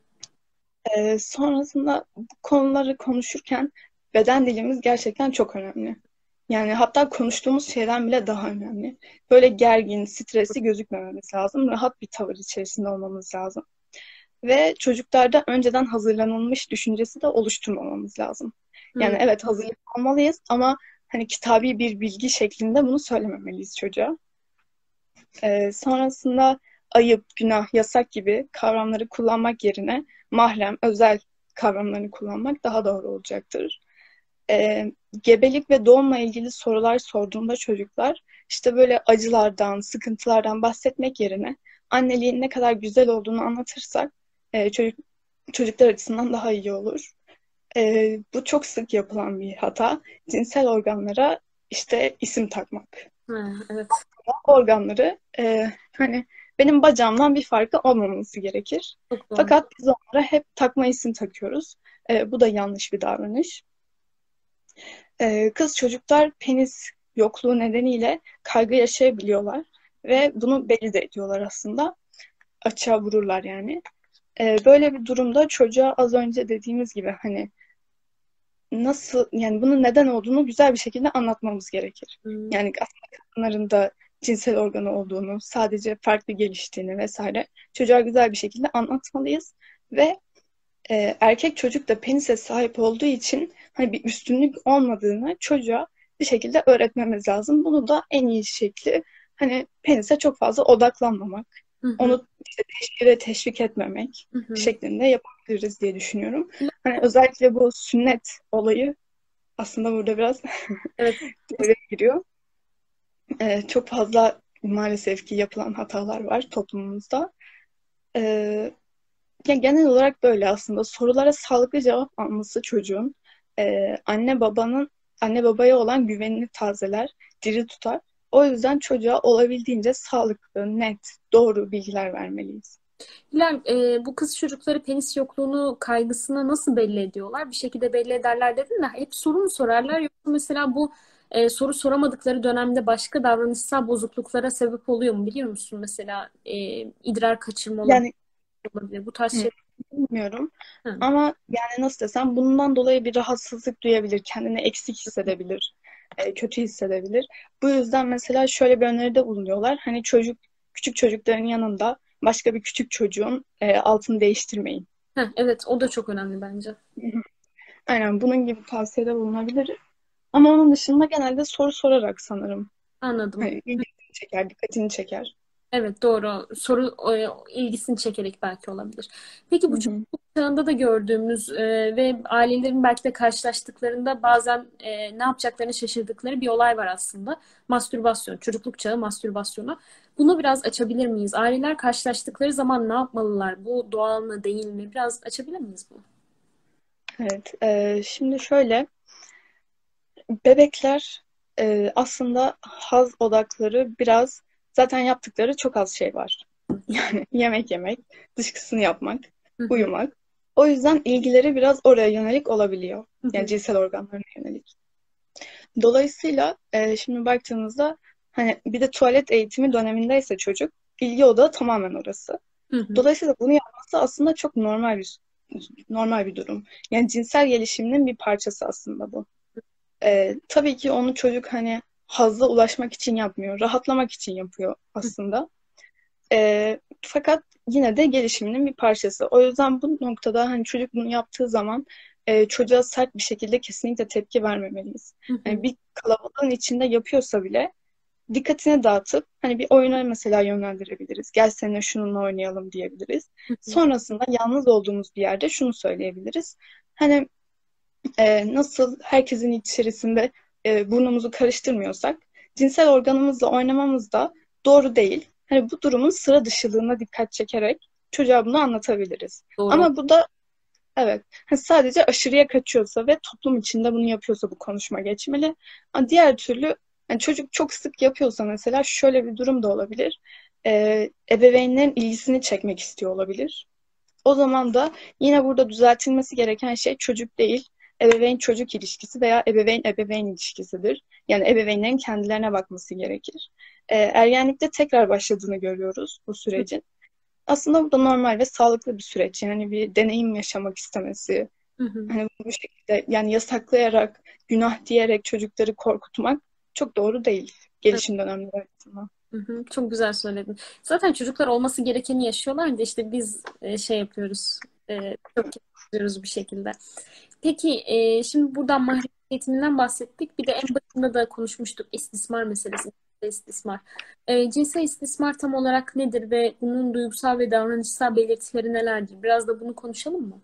Ee, sonrasında bu konuları konuşurken beden dilimiz gerçekten çok önemli. Yani hatta konuştuğumuz şeyden bile daha önemli. Böyle gergin, stresli gözükmememiz lazım. Rahat bir tavır içerisinde olmamız lazım. Ve çocuklarda önceden hazırlanılmış düşüncesi de oluşturmamamız lazım. Yani evet hazırlanmalıyız ama hani kitabi bir bilgi şeklinde bunu söylememeliyiz çocuğa. Ee, sonrasında ayıp, günah, yasak gibi kavramları kullanmak yerine mahrem, özel kavramlarını kullanmak daha doğru olacaktır. Ee, gebelik ve doğumla ilgili sorular sorduğunda çocuklar işte böyle acılardan, sıkıntılardan bahsetmek yerine anneliğin ne kadar güzel olduğunu anlatırsak e, çocuk çocuklar açısından daha iyi olur. E, bu çok sık yapılan bir hata. Cinsel organlara işte isim takmak. Ha, evet. Organları e, hani benim bacağımdan bir farkı olmaması gerekir. Fakat biz onlara hep takma isim takıyoruz. E, bu da yanlış bir davranış. E, kız çocuklar penis yokluğu nedeniyle kaygı yaşayabiliyorlar ve bunu belli de ediyorlar aslında. Açığa vururlar yani. E, böyle bir durumda çocuğa az önce dediğimiz gibi hani nasıl yani bunun neden olduğunu güzel bir şekilde anlatmamız gerekir. Hmm. Yani aslında kadınların da cinsel organı olduğunu, sadece farklı geliştiğini vesaire çocuğa güzel bir şekilde anlatmalıyız ve e, erkek çocuk da penise sahip olduğu için hani bir üstünlük olmadığını çocuğa bir şekilde öğretmemiz lazım. Bunu da en iyi şekli hani penise çok fazla odaklanmamak, Hı-hı. onu işte teşvik teşvik etmemek Hı-hı. şeklinde yapabiliriz diye düşünüyorum. Hani özellikle bu sünnet olayı aslında burada biraz evet. devreye giriyor. Ee, çok fazla maalesef ki yapılan hatalar var toplumumuzda. Ee, yani genel olarak böyle aslında sorulara sağlıklı cevap alması çocuğun e, anne babanın anne babaya olan güvenini tazeler, diri tutar. O yüzden çocuğa olabildiğince sağlıklı, net, doğru bilgiler vermeliyiz. Hilal, e, bu kız çocukları penis yokluğunu kaygısına nasıl belli ediyorlar? Bir şekilde belli ederler dedin de hep soru mu sorarlar yoksa mesela bu e, soru soramadıkları dönemde başka davranışsal bozukluklara sebep oluyor mu biliyor musun? Mesela e, idrar kaçırma yani, olabilir. Bu tarz şeyler bilmiyorum. Hı. Ama yani nasıl desem bundan dolayı bir rahatsızlık duyabilir. Kendini eksik hissedebilir. E, kötü hissedebilir. Bu yüzden mesela şöyle bir öneride bulunuyorlar. Hani çocuk küçük çocukların yanında başka bir küçük çocuğun e, altını değiştirmeyin. Heh, evet o da çok önemli bence. Aynen bunun gibi tavsiyede bulunabilir. Ama onun dışında genelde soru sorarak sanırım. Anladım. İlgisini çeker, dikkatini çeker. Evet doğru. Soru ilgisini çekerek belki olabilir. Peki bu çocukluk çağında da gördüğümüz e, ve ailelerin belki de karşılaştıklarında bazen e, ne yapacaklarını şaşırdıkları bir olay var aslında. Mastürbasyon, çocukluk çağı mastürbasyonu. Bunu biraz açabilir miyiz? Aileler karşılaştıkları zaman ne yapmalılar? Bu doğal mı değil mi? Biraz açabilir miyiz bunu? Evet, e, şimdi şöyle bebekler e, aslında haz odakları biraz zaten yaptıkları çok az şey var. Yani yemek yemek, dışkısını yapmak, uyumak. O yüzden ilgileri biraz oraya yönelik olabiliyor. Yani cinsel organlarına yönelik. Dolayısıyla e, şimdi baktığımızda hani bir de tuvalet eğitimi dönemindeyse çocuk ilgi odağı tamamen orası. Dolayısıyla bunu yapması aslında çok normal bir normal bir durum. Yani cinsel gelişiminin bir parçası aslında bu. E, tabii ki onu çocuk hani hazla ulaşmak için yapmıyor. Rahatlamak için yapıyor aslında. E, fakat yine de gelişiminin bir parçası. O yüzden bu noktada hani çocuk bunu yaptığı zaman e, çocuğa sert bir şekilde kesinlikle tepki vermemeliyiz. Yani bir kalabalığın içinde yapıyorsa bile dikkatini dağıtıp hani bir oyuna mesela yönlendirebiliriz. Gel seninle şununla oynayalım diyebiliriz. Sonrasında yalnız olduğumuz bir yerde şunu söyleyebiliriz. Hani e, nasıl herkesin içerisinde e, burnumuzu karıştırmıyorsak cinsel organımızla oynamamız da doğru değil. Hani bu durumun sıra dışılığına dikkat çekerek çocuğa bunu anlatabiliriz. Doğru. Ama bu da evet hani sadece aşırıya kaçıyorsa ve toplum içinde bunu yapıyorsa bu konuşma geçmeli. Ama diğer türlü yani çocuk çok sık yapıyorsa mesela şöyle bir durum da olabilir. Ee, ebeveynlerin ilgisini çekmek istiyor olabilir. O zaman da yine burada düzeltilmesi gereken şey çocuk değil, ebeveyn çocuk ilişkisi veya ebeveyn ebeveyn ilişkisidir. Yani ebeveynlerin kendilerine bakması gerekir. Ee, ergenlikte tekrar başladığını görüyoruz bu sürecin. Aslında bu da normal ve sağlıklı bir süreç. Yani bir deneyim yaşamak istemesi. Hı hı. Hani bu şekilde yani yasaklayarak, günah diyerek çocukları korkutmak çok doğru değil gelişim dönemleri açısından. Hı hı, çok güzel söyledin. Zaten çocuklar olması gerekeni yaşıyorlar da işte biz e, şey yapıyoruz. E, çok yapıyoruz bir şekilde. Peki e, şimdi buradan mahremiyet eğitiminden bahsettik. Bir de en başında da konuşmuştuk istismar meselesi. İstismar. E, cinsel istismar tam olarak nedir ve bunun duygusal ve davranışsal belirtileri nelerdir? Biraz da bunu konuşalım mı?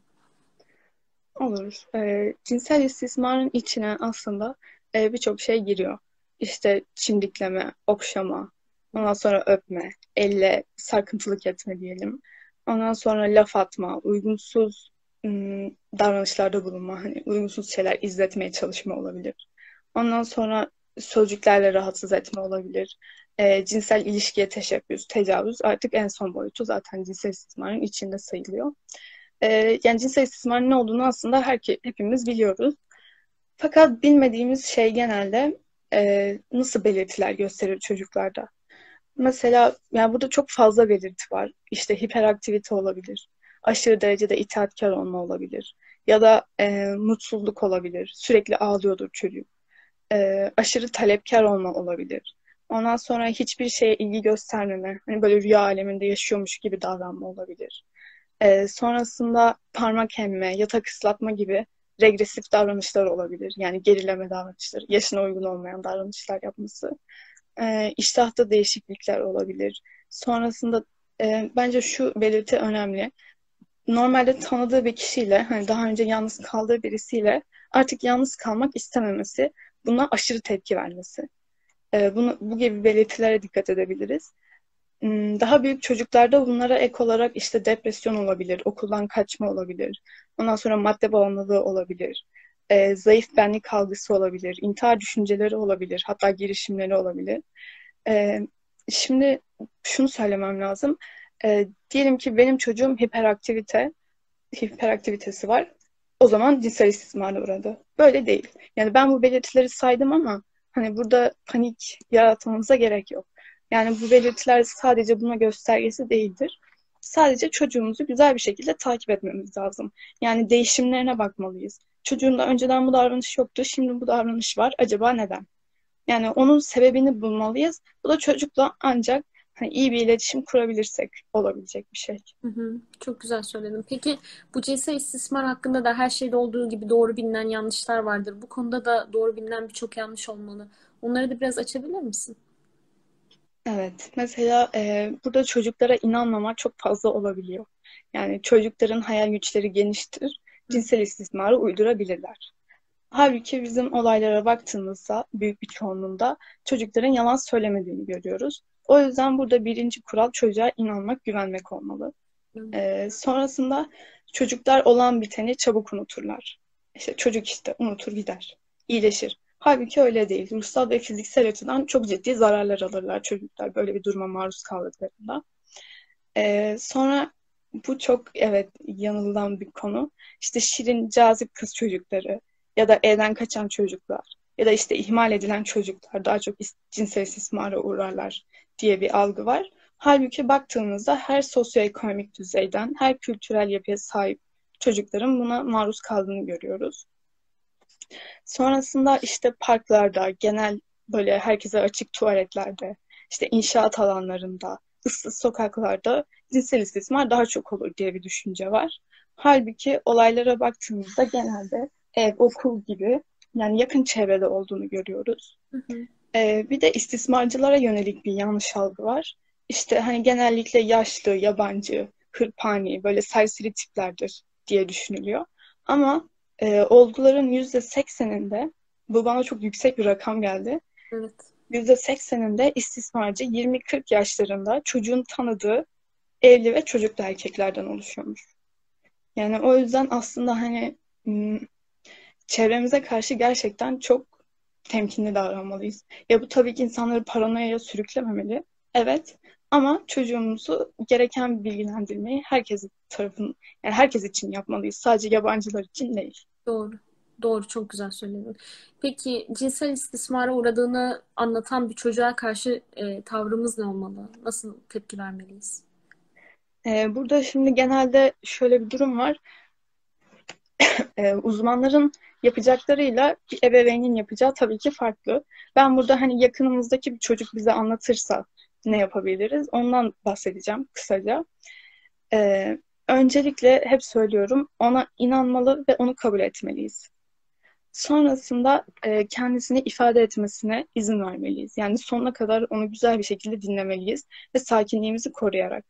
Olur. E, cinsel istismarın içine aslında e, birçok şey giriyor. İşte çimdikleme, okşama, ondan sonra öpme, elle sarkıntılık etme diyelim. Ondan sonra laf atma, uygunsuz ım, davranışlarda bulunma, hani uygunsuz şeyler izletmeye çalışma olabilir. Ondan sonra sözcüklerle rahatsız etme olabilir. E, cinsel ilişkiye teşebbüs, tecavüz artık en son boyutu zaten cinsel istismarın içinde sayılıyor. E, yani cinsel istismarın ne olduğunu aslında her, hepimiz biliyoruz. Fakat bilmediğimiz şey genelde e, nasıl belirtiler gösterir çocuklarda. Mesela yani burada çok fazla belirti var. İşte hiperaktivite olabilir. Aşırı derecede itaatkar olma olabilir. Ya da e, mutsuzluk olabilir. Sürekli ağlıyordur çocuk. E, aşırı talepkar olma olabilir. Ondan sonra hiçbir şeye ilgi göstermeme. Hani böyle rüya aleminde yaşıyormuş gibi davranma olabilir. E, sonrasında parmak emme, yatak ıslatma gibi regresif davranışlar olabilir. Yani gerileme davranışları, yaşına uygun olmayan davranışlar yapması. E, iştahta değişiklikler olabilir. Sonrasında e, bence şu belirti önemli. Normalde tanıdığı bir kişiyle, hani daha önce yalnız kaldığı birisiyle artık yalnız kalmak istememesi, buna aşırı tepki vermesi. E, bunu, bu gibi belirtilere dikkat edebiliriz. Hmm, daha büyük çocuklarda bunlara ek olarak işte depresyon olabilir, okuldan kaçma olabilir, ondan sonra madde bağımlılığı olabilir, e, zayıf benlik algısı olabilir, intihar düşünceleri olabilir, hatta girişimleri olabilir. E, şimdi şunu söylemem lazım. E, diyelim ki benim çocuğum hiperaktivite, hiperaktivitesi var. O zaman cinsel istismara uğradı. Böyle değil. Yani ben bu belirtileri saydım ama hani burada panik yaratmamıza gerek yok. Yani bu belirtiler sadece buna göstergesi değildir. Sadece çocuğumuzu güzel bir şekilde takip etmemiz lazım. Yani değişimlerine bakmalıyız. Çocuğunda önceden bu davranış yoktu, şimdi bu davranış var. Acaba neden? Yani onun sebebini bulmalıyız. Bu da çocukla ancak hani iyi bir iletişim kurabilirsek olabilecek bir şey. Hı hı, çok güzel söyledin. Peki bu cinsel istismar hakkında da her şeyde olduğu gibi doğru bilinen yanlışlar vardır. Bu konuda da doğru bilinen birçok yanlış olmalı. Onları da biraz açabilir misin? Evet, mesela e, burada çocuklara inanmama çok fazla olabiliyor. Yani çocukların hayal güçleri geniştir, cinsel istismarı uydurabilirler. Halbuki bizim olaylara baktığımızda büyük bir çoğunluğunda çocukların yalan söylemediğini görüyoruz. O yüzden burada birinci kural çocuğa inanmak, güvenmek olmalı. Ee, sonrasında çocuklar olan biteni çabuk unuturlar. İşte çocuk işte unutur gider, iyileşir. Halbuki öyle değil. Ruhsal ve fiziksel açıdan çok ciddi zararlar alırlar çocuklar böyle bir duruma maruz kaldıklarında. Ee, sonra bu çok evet yanılan bir konu. İşte şirin, cazip kız çocukları ya da evden kaçan çocuklar ya da işte ihmal edilen çocuklar daha çok cinsel istismara uğrarlar diye bir algı var. Halbuki baktığımızda her sosyoekonomik düzeyden, her kültürel yapıya sahip çocukların buna maruz kaldığını görüyoruz. Sonrasında işte parklarda, genel böyle herkese açık tuvaletlerde, işte inşaat alanlarında, ıssız sokaklarda cinsel istismar daha çok olur diye bir düşünce var. Halbuki olaylara baktığımızda genelde ev, okul gibi yani yakın çevrede olduğunu görüyoruz. Hı hı. Ee, bir de istismarcılara yönelik bir yanlış algı var. İşte hani genellikle yaşlı, yabancı, hırpani, böyle serseri tiplerdir diye düşünülüyor. Ama e, olguların yüzde sekseninde bu bana çok yüksek bir rakam geldi. Evet. %80'inde istismarcı 20-40 yaşlarında çocuğun tanıdığı evli ve çocuklu erkeklerden oluşuyormuş. Yani o yüzden aslında hani çevremize karşı gerçekten çok temkinli davranmalıyız. Ya bu tabii ki insanları paranoyaya sürüklememeli. Evet. Ama çocuğumuzu gereken bilgilendirmeyi herkes tarafın yani herkes için yapmalıyız. Sadece yabancılar için değil. Doğru. Doğru, çok güzel söyledin. Peki cinsel istismara uğradığını anlatan bir çocuğa karşı e, tavrımız ne olmalı? Nasıl tepki vermeliyiz? E, burada şimdi genelde şöyle bir durum var. e, uzmanların yapacaklarıyla bir ebeveynin yapacağı tabii ki farklı. Ben burada hani yakınımızdaki bir çocuk bize anlatırsa ne yapabiliriz? Ondan bahsedeceğim kısaca. Ee, öncelikle hep söylüyorum ona inanmalı ve onu kabul etmeliyiz. Sonrasında e, kendisini ifade etmesine izin vermeliyiz. Yani sonuna kadar onu güzel bir şekilde dinlemeliyiz ve sakinliğimizi koruyarak.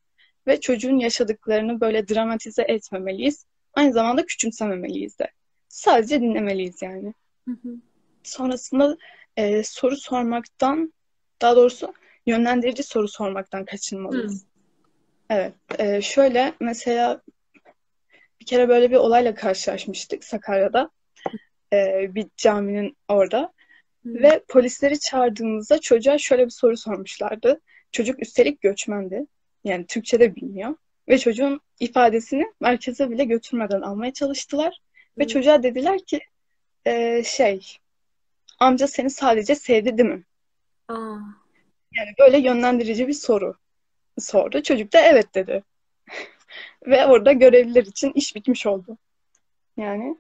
Ve çocuğun yaşadıklarını böyle dramatize etmemeliyiz. Aynı zamanda küçümsememeliyiz de. Sadece dinlemeliyiz yani. Hı hı. Sonrasında e, soru sormaktan, daha doğrusu yönlendirici soru sormaktan kaçınmalıyız. Hı. Evet. E, şöyle mesela bir kere böyle bir olayla karşılaşmıştık Sakarya'da. E, bir caminin orada. Hı. Ve polisleri çağırdığımızda çocuğa şöyle bir soru sormuşlardı. Çocuk üstelik göçmendi. Yani Türkçe de bilmiyor. Ve çocuğun ifadesini merkeze bile götürmeden almaya çalıştılar. Ve çocuğa dediler ki e, şey amca seni sadece sevdi değil mi? Aa. Yani böyle yönlendirici bir soru sordu. Çocuk da evet dedi. Ve orada görevliler için iş bitmiş oldu. Yani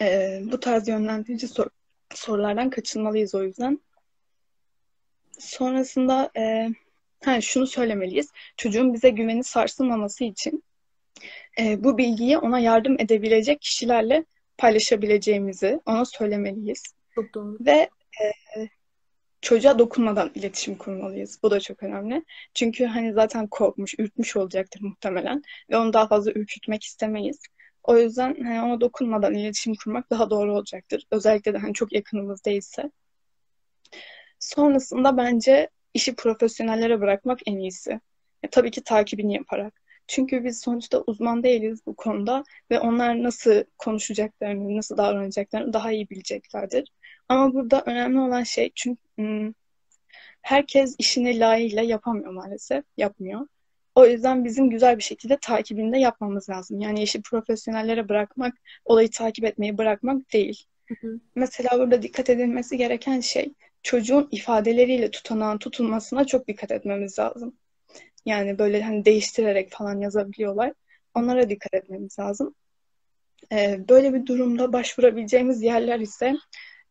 e, bu tarz yönlendirici sor sorulardan kaçınmalıyız o yüzden. Sonrasında e, ha, şunu söylemeliyiz. Çocuğun bize güveni sarsılmaması için e, bu bilgiyi ona yardım edebilecek kişilerle paylaşabileceğimizi ona söylemeliyiz. Çok doğru. Ve e, çocuğa dokunmadan iletişim kurmalıyız. Bu da çok önemli. Çünkü hani zaten korkmuş, ürkmüş olacaktır muhtemelen ve onu daha fazla ürkütmek istemeyiz. O yüzden hani ona dokunmadan iletişim kurmak daha doğru olacaktır. Özellikle de hani çok yakınımız değilse. Sonrasında bence işi profesyonellere bırakmak en iyisi. E, tabii ki takibini yaparak. Çünkü biz sonuçta uzman değiliz bu konuda ve onlar nasıl konuşacaklarını, nasıl davranacaklarını daha iyi bileceklerdir. Ama burada önemli olan şey çünkü hmm, herkes işini layığıyla yapamıyor maalesef, yapmıyor. O yüzden bizim güzel bir şekilde takibini de yapmamız lazım. Yani işi profesyonellere bırakmak, olayı takip etmeyi bırakmak değil. Hı hı. Mesela burada dikkat edilmesi gereken şey çocuğun ifadeleriyle tutanağın tutulmasına çok dikkat etmemiz lazım. Yani böyle hani değiştirerek falan yazabiliyorlar. Onlara dikkat etmemiz lazım. Ee, böyle bir durumda başvurabileceğimiz yerler ise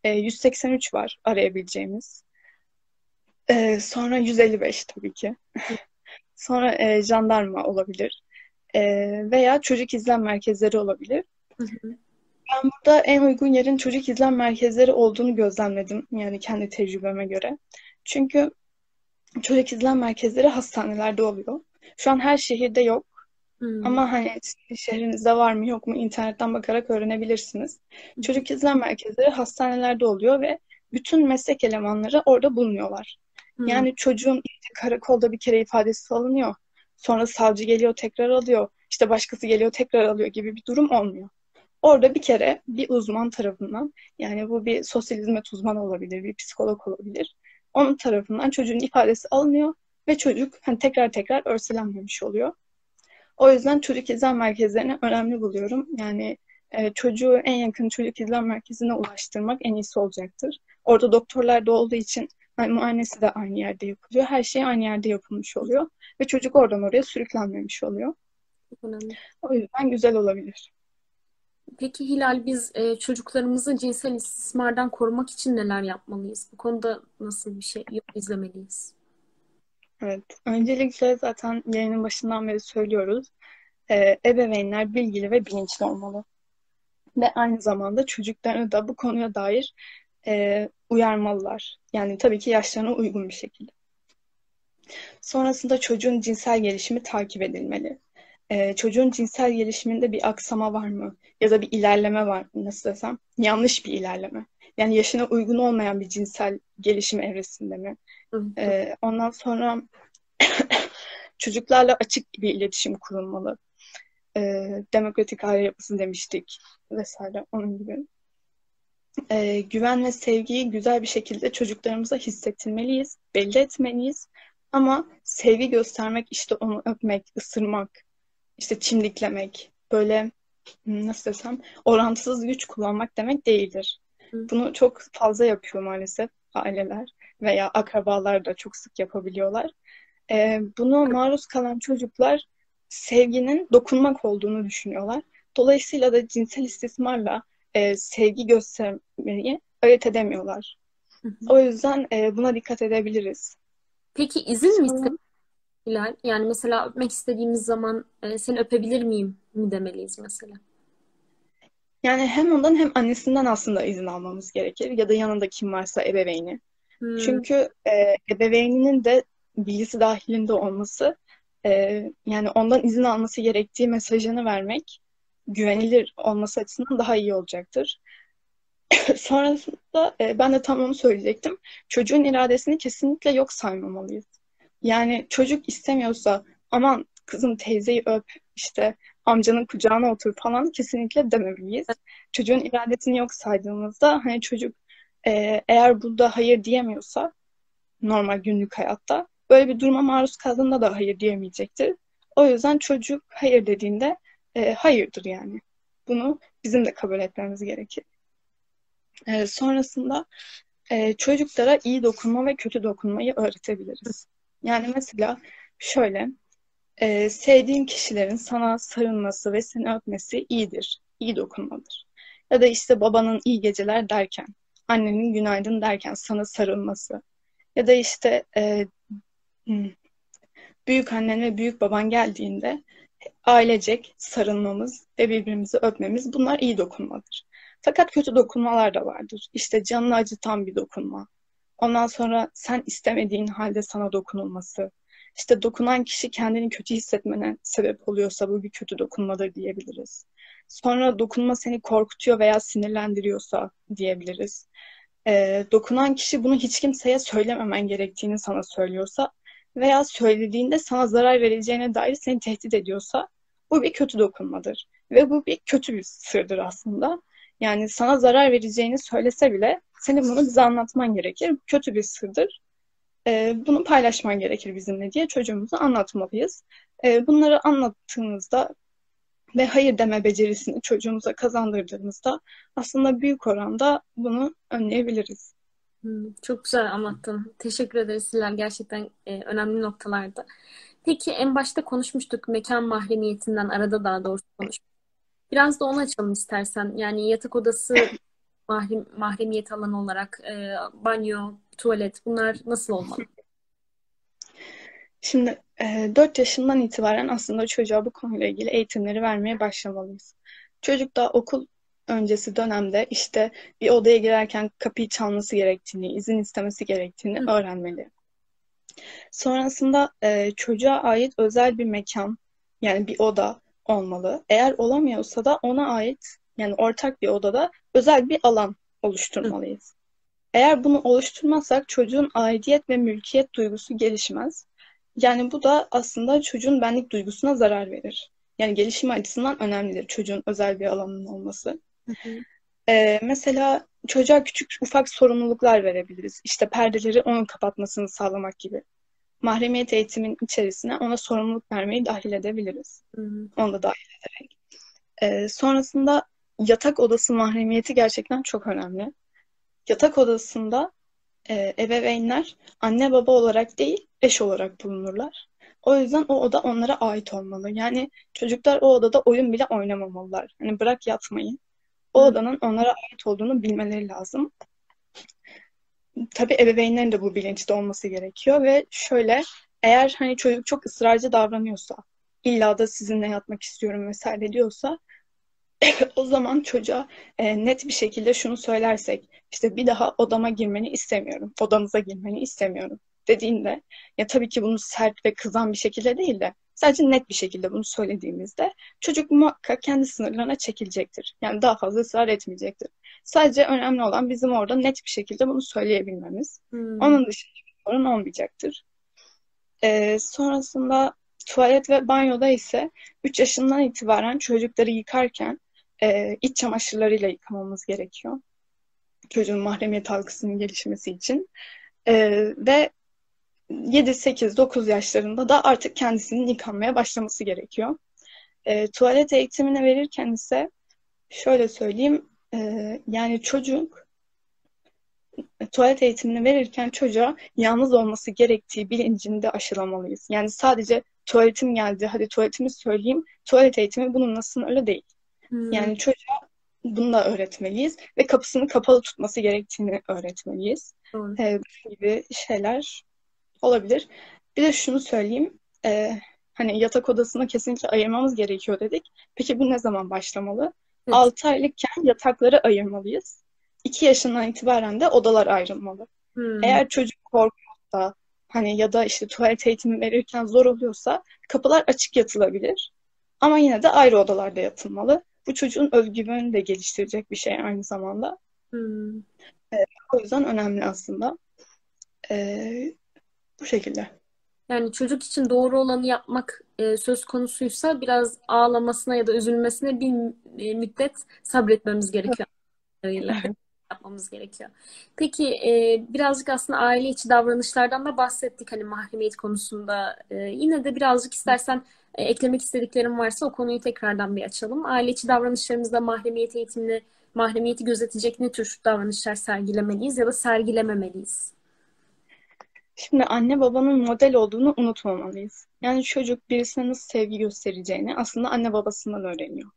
e, 183 var arayabileceğimiz. E, sonra 155 tabii ki. sonra e, jandarma olabilir. E, veya çocuk izlem merkezleri olabilir. Hı hı. Ben burada en uygun yerin çocuk izlem merkezleri olduğunu gözlemledim. Yani kendi tecrübeme göre. Çünkü çocuk izlem merkezleri hastanelerde oluyor. Şu an her şehirde yok. Hmm. Ama hani şehrinizde var mı yok mu internetten bakarak öğrenebilirsiniz. Hmm. Çocuk izlem merkezleri hastanelerde oluyor ve bütün meslek elemanları orada bulunuyorlar. Hmm. Yani çocuğun işte karakolda bir kere ifadesi alınıyor. Sonra savcı geliyor tekrar alıyor. İşte başkası geliyor tekrar alıyor gibi bir durum olmuyor. Orada bir kere bir uzman tarafından yani bu bir sosyal hizmet uzmanı olabilir, bir psikolog olabilir. Onun tarafından çocuğun ifadesi alınıyor ve çocuk hani tekrar tekrar örselenmemiş oluyor. O yüzden çocuk izlem merkezlerini önemli buluyorum. Yani e, çocuğu en yakın çocuk izlem merkezine ulaştırmak en iyisi olacaktır. Orada doktorlar da olduğu için yani muayenesi de aynı yerde yapılıyor. Her şey aynı yerde yapılmış oluyor. Ve çocuk oradan oraya sürüklenmemiş oluyor. önemli. O yüzden güzel olabilir. Peki Hilal biz e, çocuklarımızı cinsel istismardan korumak için neler yapmalıyız? Bu konuda nasıl bir şey izlemeliyiz? Evet. Öncelikle zaten yayının başından beri söylüyoruz. Ee, ebeveynler bilgili ve bilinçli olmalı. Ve aynı zamanda çocuklarını da bu konuya dair e, uyarmalılar. Yani tabii ki yaşlarına uygun bir şekilde. Sonrasında çocuğun cinsel gelişimi takip edilmeli. Ee, çocuğun cinsel gelişiminde bir aksama var mı? Ya da bir ilerleme var mı? Nasıl desem? Yanlış bir ilerleme. Yani yaşına uygun olmayan bir cinsel gelişim evresinde mi? Ee, ondan sonra çocuklarla açık bir iletişim kurulmalı. Ee, demokratik aile yapısı demiştik vesaire onun gibi. Ee, güven ve sevgiyi güzel bir şekilde çocuklarımıza hissettirmeliyiz, belli etmeliyiz. Ama sevgi göstermek, işte onu öpmek, ısırmak, işte çimdiklemek, böyle nasıl desem orantısız güç kullanmak demek değildir. Bunu çok fazla yapıyor maalesef aileler veya akrabalar da çok sık yapabiliyorlar. Ee, bunu maruz kalan çocuklar sevginin dokunmak olduğunu düşünüyorlar. Dolayısıyla da cinsel istismarla e, sevgi göstermeyi ayırt edemiyorlar. O yüzden e, buna dikkat edebiliriz. Peki izin mi istedim Hilal? Yani mesela öpmek istediğimiz zaman e, seni öpebilir miyim mi demeliyiz mesela? Yani hem ondan hem annesinden aslında izin almamız gerekir. Ya da yanında kim varsa ebeveyni. Hmm. Çünkü e, ebeveyninin de bilgisi dahilinde olması e, yani ondan izin alması gerektiği mesajını vermek güvenilir olması açısından daha iyi olacaktır. Sonrasında e, ben de tam onu söyleyecektim. Çocuğun iradesini kesinlikle yok saymamalıyız. Yani çocuk istemiyorsa aman kızım teyzeyi öp işte amcanın kucağına otur falan kesinlikle dememeliyiz. Çocuğun iradesini yok saydığımızda hani çocuk e, eğer burada hayır diyemiyorsa normal günlük hayatta böyle bir duruma maruz kaldığında da hayır diyemeyecektir. O yüzden çocuk hayır dediğinde e, hayırdır yani. Bunu bizim de kabul etmemiz gerekir. E, sonrasında e, çocuklara iyi dokunma ve kötü dokunmayı öğretebiliriz. Yani mesela şöyle, e, sevdiğin kişilerin sana sarılması ve seni öpmesi iyidir, iyi dokunmadır. Ya da işte babanın iyi geceler derken, annenin günaydın derken sana sarılması. Ya da işte e, hmm, büyük annen ve büyük baban geldiğinde ailecek sarılmamız ve birbirimizi öpmemiz bunlar iyi dokunmadır. Fakat kötü dokunmalar da vardır. İşte canını acıtan bir dokunma. Ondan sonra sen istemediğin halde sana dokunulması. İşte dokunan kişi kendini kötü hissetmene sebep oluyorsa bu bir kötü dokunmadır diyebiliriz. Sonra dokunma seni korkutuyor veya sinirlendiriyorsa diyebiliriz. Ee, dokunan kişi bunu hiç kimseye söylememen gerektiğini sana söylüyorsa veya söylediğinde sana zarar vereceğine dair seni tehdit ediyorsa bu bir kötü dokunmadır. Ve bu bir kötü bir sırdır aslında. Yani sana zarar vereceğini söylese bile senin bunu bize anlatman gerekir. Kötü bir sırdır. Ee, bunu paylaşman gerekir bizimle diye çocuğumuza anlatmalıyız. Ee, bunları anlattığımızda ve hayır deme becerisini çocuğumuza kazandırdığımızda aslında büyük oranda bunu önleyebiliriz. Hmm, çok güzel anlattın. Teşekkür ederiz Hilal. Gerçekten e, önemli noktalarda. Peki en başta konuşmuştuk mekan mahremiyetinden arada daha doğrusu konuşmuştuk. Biraz da onu açalım istersen. Yani yatak odası mahrem, mahremiyet alanı olarak e, banyo, tuvalet bunlar nasıl olmalı? Şimdi e, 4 yaşından itibaren aslında çocuğa bu konuyla ilgili eğitimleri vermeye başlamalıyız. Çocuk da okul öncesi dönemde işte bir odaya girerken kapıyı çalması gerektiğini, izin istemesi gerektiğini Hı. öğrenmeli. Sonrasında e, çocuğa ait özel bir mekan yani bir oda olmalı. Eğer olamıyorsa da ona ait yani ortak bir odada özel bir alan oluşturmalıyız. Eğer bunu oluşturmazsak çocuğun aidiyet ve mülkiyet duygusu gelişmez. Yani bu da aslında çocuğun benlik duygusuna zarar verir. Yani gelişim açısından önemlidir çocuğun özel bir alanının olması. Ee, mesela çocuğa küçük ufak sorumluluklar verebiliriz. İşte perdeleri onun kapatmasını sağlamak gibi. Mahremiyet eğitimin içerisine ona sorumluluk vermeyi dahil edebiliriz. Hı hı. Onu da dahil ederek. Ee, sonrasında yatak odası mahremiyeti gerçekten çok önemli. Yatak odasında e, ebeveynler anne baba olarak değil eş olarak bulunurlar. O yüzden o oda onlara ait olmalı. Yani çocuklar o odada oyun bile oynamamalılar. Hani bırak yatmayı o odanın onlara ait olduğunu bilmeleri lazım. Tabii ebeveynlerin de bu bilinçte olması gerekiyor ve şöyle eğer hani çocuk çok ısrarcı davranıyorsa illa da sizinle yatmak istiyorum vesaire diyorsa o zaman çocuğa e, net bir şekilde şunu söylersek işte bir daha odama girmeni istemiyorum, odanıza girmeni istemiyorum dediğinde ya tabii ki bunu sert ve kızan bir şekilde değil de Sadece net bir şekilde bunu söylediğimizde çocuk muhakkak kendi sınırlarına çekilecektir. Yani daha fazla ısrar etmeyecektir. Sadece önemli olan bizim orada net bir şekilde bunu söyleyebilmemiz. Hmm. Onun dışında bir sorun olmayacaktır. Ee, sonrasında tuvalet ve banyoda ise 3 yaşından itibaren çocukları yıkarken e, iç çamaşırlarıyla yıkamamız gerekiyor. Çocuğun mahremiyet algısının gelişmesi için. E, ve 7, 8, 9 yaşlarında da artık kendisinin yıkanmaya başlaması gerekiyor. E, tuvalet eğitimini verirken ise şöyle söyleyeyim, e, yani çocuk tuvalet eğitimini verirken çocuğa yalnız olması gerektiği bilincinde aşılamalıyız. Yani sadece tuvaletim geldi, hadi tuvaletimi söyleyeyim. Tuvalet eğitimi bunun nasıl öyle değil. Hmm. Yani çocuğa bunu da öğretmeliyiz ve kapısını kapalı tutması gerektiğini öğretmeliyiz. Doğru. Ee, gibi şeyler olabilir. Bir de şunu söyleyeyim. Ee, hani yatak odasını kesinlikle ayırmamız gerekiyor dedik. Peki bu ne zaman başlamalı? Evet. 6 aylıkken yatakları ayırmalıyız. 2 yaşından itibaren de odalar ayrılmalı. Hmm. Eğer çocuk korkuyorsa hani ya da işte tuvalet eğitimi verirken zor oluyorsa kapılar açık yatılabilir. Ama yine de ayrı odalarda yatılmalı. Bu çocuğun özgüvenini de geliştirecek bir şey aynı zamanda. Hmm. O yüzden önemli aslında. Ee, bu şekilde. Yani çocuk için doğru olanı yapmak e, söz konusuysa biraz ağlamasına ya da üzülmesine bir e, müddet sabretmemiz gerekiyor. yapmamız gerekiyor. Peki e, birazcık aslında aile içi davranışlardan da bahsettik hani mahremiyet konusunda. E, yine de birazcık istersen e, eklemek istediklerim varsa o konuyu tekrardan bir açalım. Aile içi davranışlarımızda mahremiyet eğitimini, mahremiyeti gözetecek ne tür davranışlar sergilemeliyiz ya da sergilememeliyiz? Şimdi anne babanın model olduğunu unutmamalıyız. Yani çocuk birisine nasıl sevgi göstereceğini aslında anne babasından öğreniyor.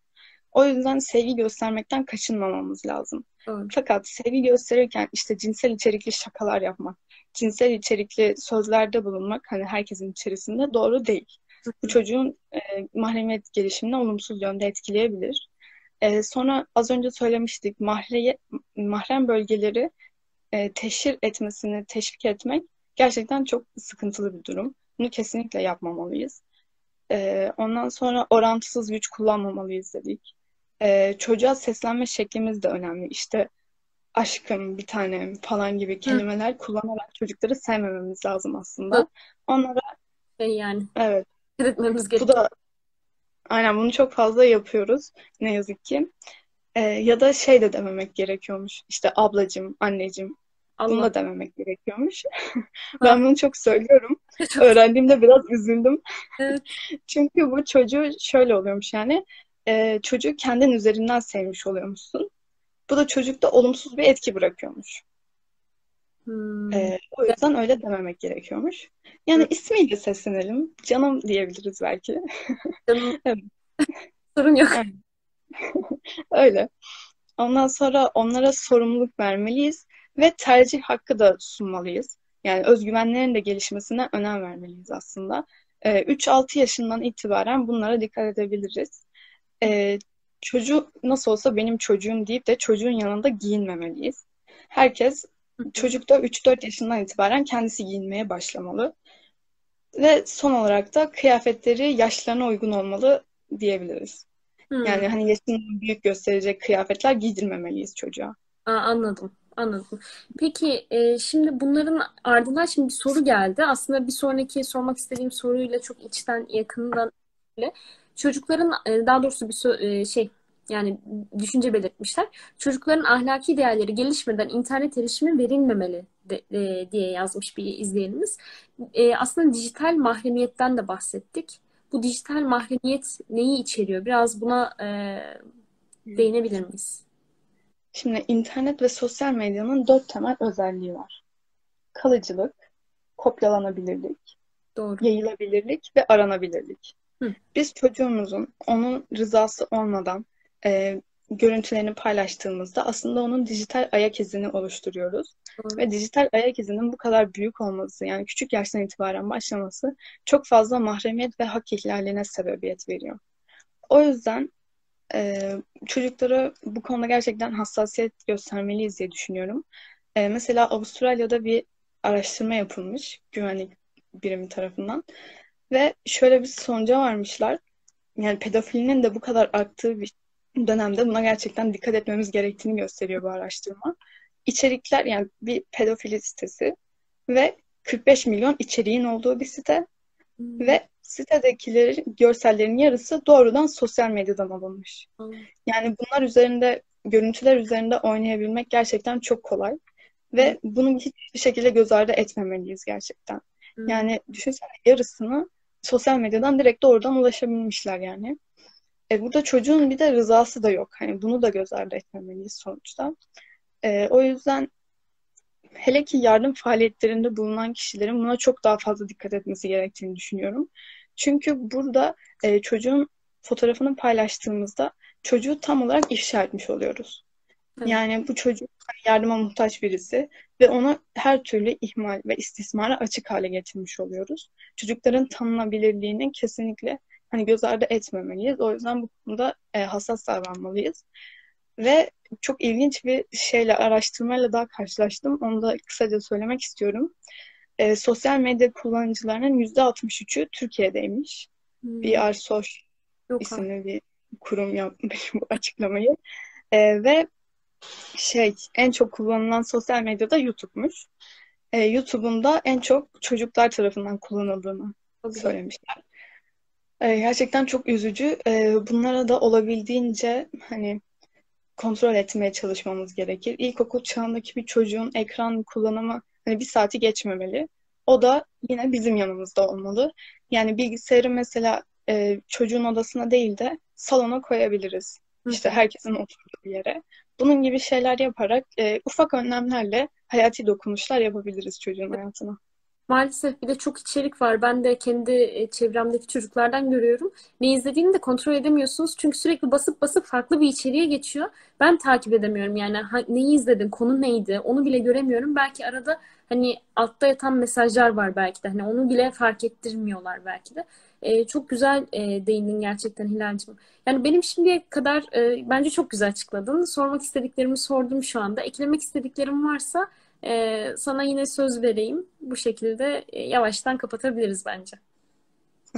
O yüzden sevgi göstermekten kaçınmamamız lazım. Doğru. Fakat sevgi gösterirken işte cinsel içerikli şakalar yapmak, cinsel içerikli sözlerde bulunmak hani herkesin içerisinde doğru değil. Bu çocuğun e, mahremiyet gelişimini olumsuz yönde etkileyebilir. E, sonra az önce söylemiştik mahreye, mahrem bölgeleri e, teşhir etmesini teşvik etmek gerçekten çok sıkıntılı bir durum. Bunu kesinlikle yapmamalıyız. E, ondan sonra orantısız güç kullanmamalıyız dedik. E, çocuğa seslenme şeklimiz de önemli. İşte aşkım, bir tanem falan gibi kelimeler kullanarak çocukları sevmememiz lazım aslında. Hı. Onlara Şey yani evet etmemiz bu gerekiyor. da aynen bunu çok fazla yapıyoruz ne yazık ki. E, ya da şey de dememek gerekiyormuş. İşte ablacım, anneciğim bunu da dememek gerekiyormuş. Ben bunu çok söylüyorum. Çok- Öğrendiğimde biraz üzüldüm. Evet. Çünkü bu çocuğu şöyle oluyormuş yani e, çocuğu kendin üzerinden sevmiş oluyormuşsun. Bu da çocukta olumsuz bir etki bırakıyormuş. Hmm. E, o yüzden öyle dememek gerekiyormuş. Yani ismiyle seslenelim. Canım diyebiliriz belki. Canım-. Sorun yok. Öyle. Ondan sonra onlara sorumluluk vermeliyiz ve tercih hakkı da sunmalıyız. Yani özgüvenlerin de gelişmesine önem vermeliyiz aslında. Ee, 3-6 yaşından itibaren bunlara dikkat edebiliriz. Ee, çocuk nasıl olsa benim çocuğum deyip de çocuğun yanında giyinmemeliyiz. Herkes çocuk da 3-4 yaşından itibaren kendisi giyinmeye başlamalı. Ve son olarak da kıyafetleri yaşlarına uygun olmalı diyebiliriz. Hmm. Yani hani yaşını büyük gösterecek kıyafetler giydirmemeliyiz çocuğa. Aa, anladım. Anladım. Peki e, şimdi bunların ardından şimdi bir soru geldi. Aslında bir sonraki sormak istediğim soruyla çok içten yakından çocukların e, daha doğrusu bir e, şey yani düşünce belirtmişler. Çocukların ahlaki değerleri gelişmeden internet erişimi verilmemeli de- e, diye yazmış bir izleyenimiz. E, aslında dijital mahremiyetten de bahsettik. Bu dijital mahremiyet neyi içeriyor? Biraz buna e, değinebilir miyiz? Şimdi internet ve sosyal medyanın dört temel özelliği var. Kalıcılık, kopyalanabilirlik, Doğru. yayılabilirlik ve aranabilirlik. Hı. Biz çocuğumuzun onun rızası olmadan e, görüntülerini paylaştığımızda aslında onun dijital ayak izini oluşturuyoruz. Doğru. Ve dijital ayak izinin bu kadar büyük olması, yani küçük yaştan itibaren başlaması çok fazla mahremiyet ve hak ihlaline sebebiyet veriyor. O yüzden e, çocuklara bu konuda gerçekten hassasiyet göstermeliyiz diye düşünüyorum. E, mesela Avustralya'da bir araştırma yapılmış güvenlik birimi tarafından ve şöyle bir sonuca varmışlar. Yani pedofilinin de bu kadar arttığı bir dönemde buna gerçekten dikkat etmemiz gerektiğini gösteriyor bu araştırma. İçerikler yani bir pedofili sitesi ve 45 milyon içeriğin olduğu bir site hmm. ve sitedekilerin görsellerin yarısı doğrudan sosyal medyadan alınmış. Hmm. Yani bunlar üzerinde görüntüler üzerinde oynayabilmek gerçekten çok kolay ve hmm. bunu hiçbir şekilde göz ardı etmemeliyiz gerçekten. Hmm. Yani düşünsene yarısını sosyal medyadan direkt doğrudan ulaşabilmişler yani. E, burada çocuğun bir de rızası da yok. Hani bunu da göz ardı etmemeliyiz sonuçta. E, o yüzden hele ki yardım faaliyetlerinde bulunan kişilerin buna çok daha fazla dikkat etmesi gerektiğini düşünüyorum. Çünkü burada e, çocuğun fotoğrafını paylaştığımızda çocuğu tam olarak ifşa etmiş oluyoruz. Evet. Yani bu çocuk yardıma muhtaç birisi ve onu her türlü ihmal ve istismara açık hale getirmiş oluyoruz. Çocukların tanınabilirliğini kesinlikle hani göz ardı etmemeliyiz. O yüzden bu konuda e, hassas davranmalıyız. Ve çok ilginç bir şeyle, araştırmayla daha karşılaştım. Onu da kısaca söylemek istiyorum. E, sosyal medya kullanıcılarının %63'ü Türkiye'deymiş. Hmm. BR Soş isimli bir kurum yapmış bu açıklamayı. E, ve şey en çok kullanılan sosyal medyada YouTube'muş. E, YouTube'un da en çok çocuklar tarafından kullanıldığını okay. söylemişler. E, gerçekten çok üzücü. E, bunlara da olabildiğince hani kontrol etmeye çalışmamız gerekir. İlkokul çağındaki bir çocuğun ekran kullanımı hani bir saati geçmemeli. O da yine bizim yanımızda olmalı. Yani bilgisayarı mesela e, çocuğun odasına değil de salona koyabiliriz. İşte herkesin oturduğu bir yere. Bunun gibi şeyler yaparak e, ufak önlemlerle hayati dokunuşlar yapabiliriz çocuğun hayatına. Maalesef bir de çok içerik var. Ben de kendi e, çevremdeki çocuklardan görüyorum. Ne izlediğini de kontrol edemiyorsunuz. Çünkü sürekli basıp basıp farklı bir içeriğe geçiyor. Ben takip edemiyorum yani neyi izledin, konu neydi onu bile göremiyorum. Belki arada hani altta yatan mesajlar var belki de. Hani onu bile fark ettirmiyorlar belki de. Ee, çok güzel e, değindin gerçekten Hilal'cığım. Yani benim şimdiye kadar e, bence çok güzel açıkladın. Sormak istediklerimi sordum şu anda. Eklemek istediklerim varsa ee, sana yine söz vereyim. Bu şekilde e, yavaştan kapatabiliriz bence.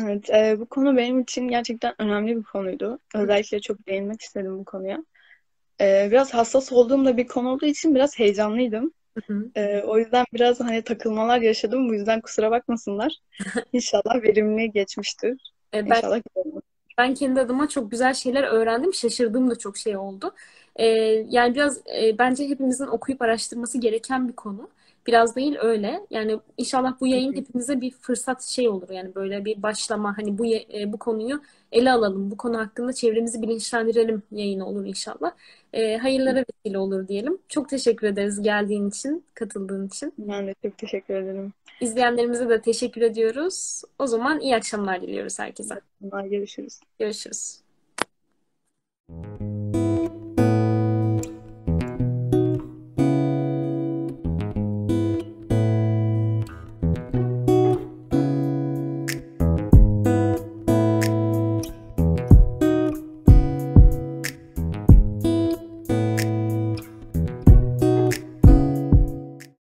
Evet, e, bu konu benim için gerçekten önemli bir konuydu. Özellikle çok değinmek istedim bu konuya. E, biraz hassas olduğum da bir konu olduğu için biraz heyecanlıydım. E, o yüzden biraz hani takılmalar yaşadım. Bu yüzden kusura bakmasınlar. İnşallah verimli geçmiştir. E, ben, İnşallah ben kendi adıma çok güzel şeyler öğrendim. Şaşırdığım da çok şey oldu. E, yani biraz e, bence hepimizin okuyup araştırması gereken bir konu. Biraz değil öyle. Yani inşallah bu yayın hepimize bir fırsat şey olur. Yani böyle bir başlama hani bu e, bu konuyu ele alalım. Bu konu hakkında çevremizi bilinçlendirelim yayını olur inşallah. E, hayırlara vesile olur diyelim. Çok teşekkür ederiz geldiğin için, katıldığın için. Ben de çok teşekkür ederim. İzleyenlerimize de teşekkür ediyoruz. O zaman iyi akşamlar diliyoruz herkese. Görüşürüz. Görüşürüz.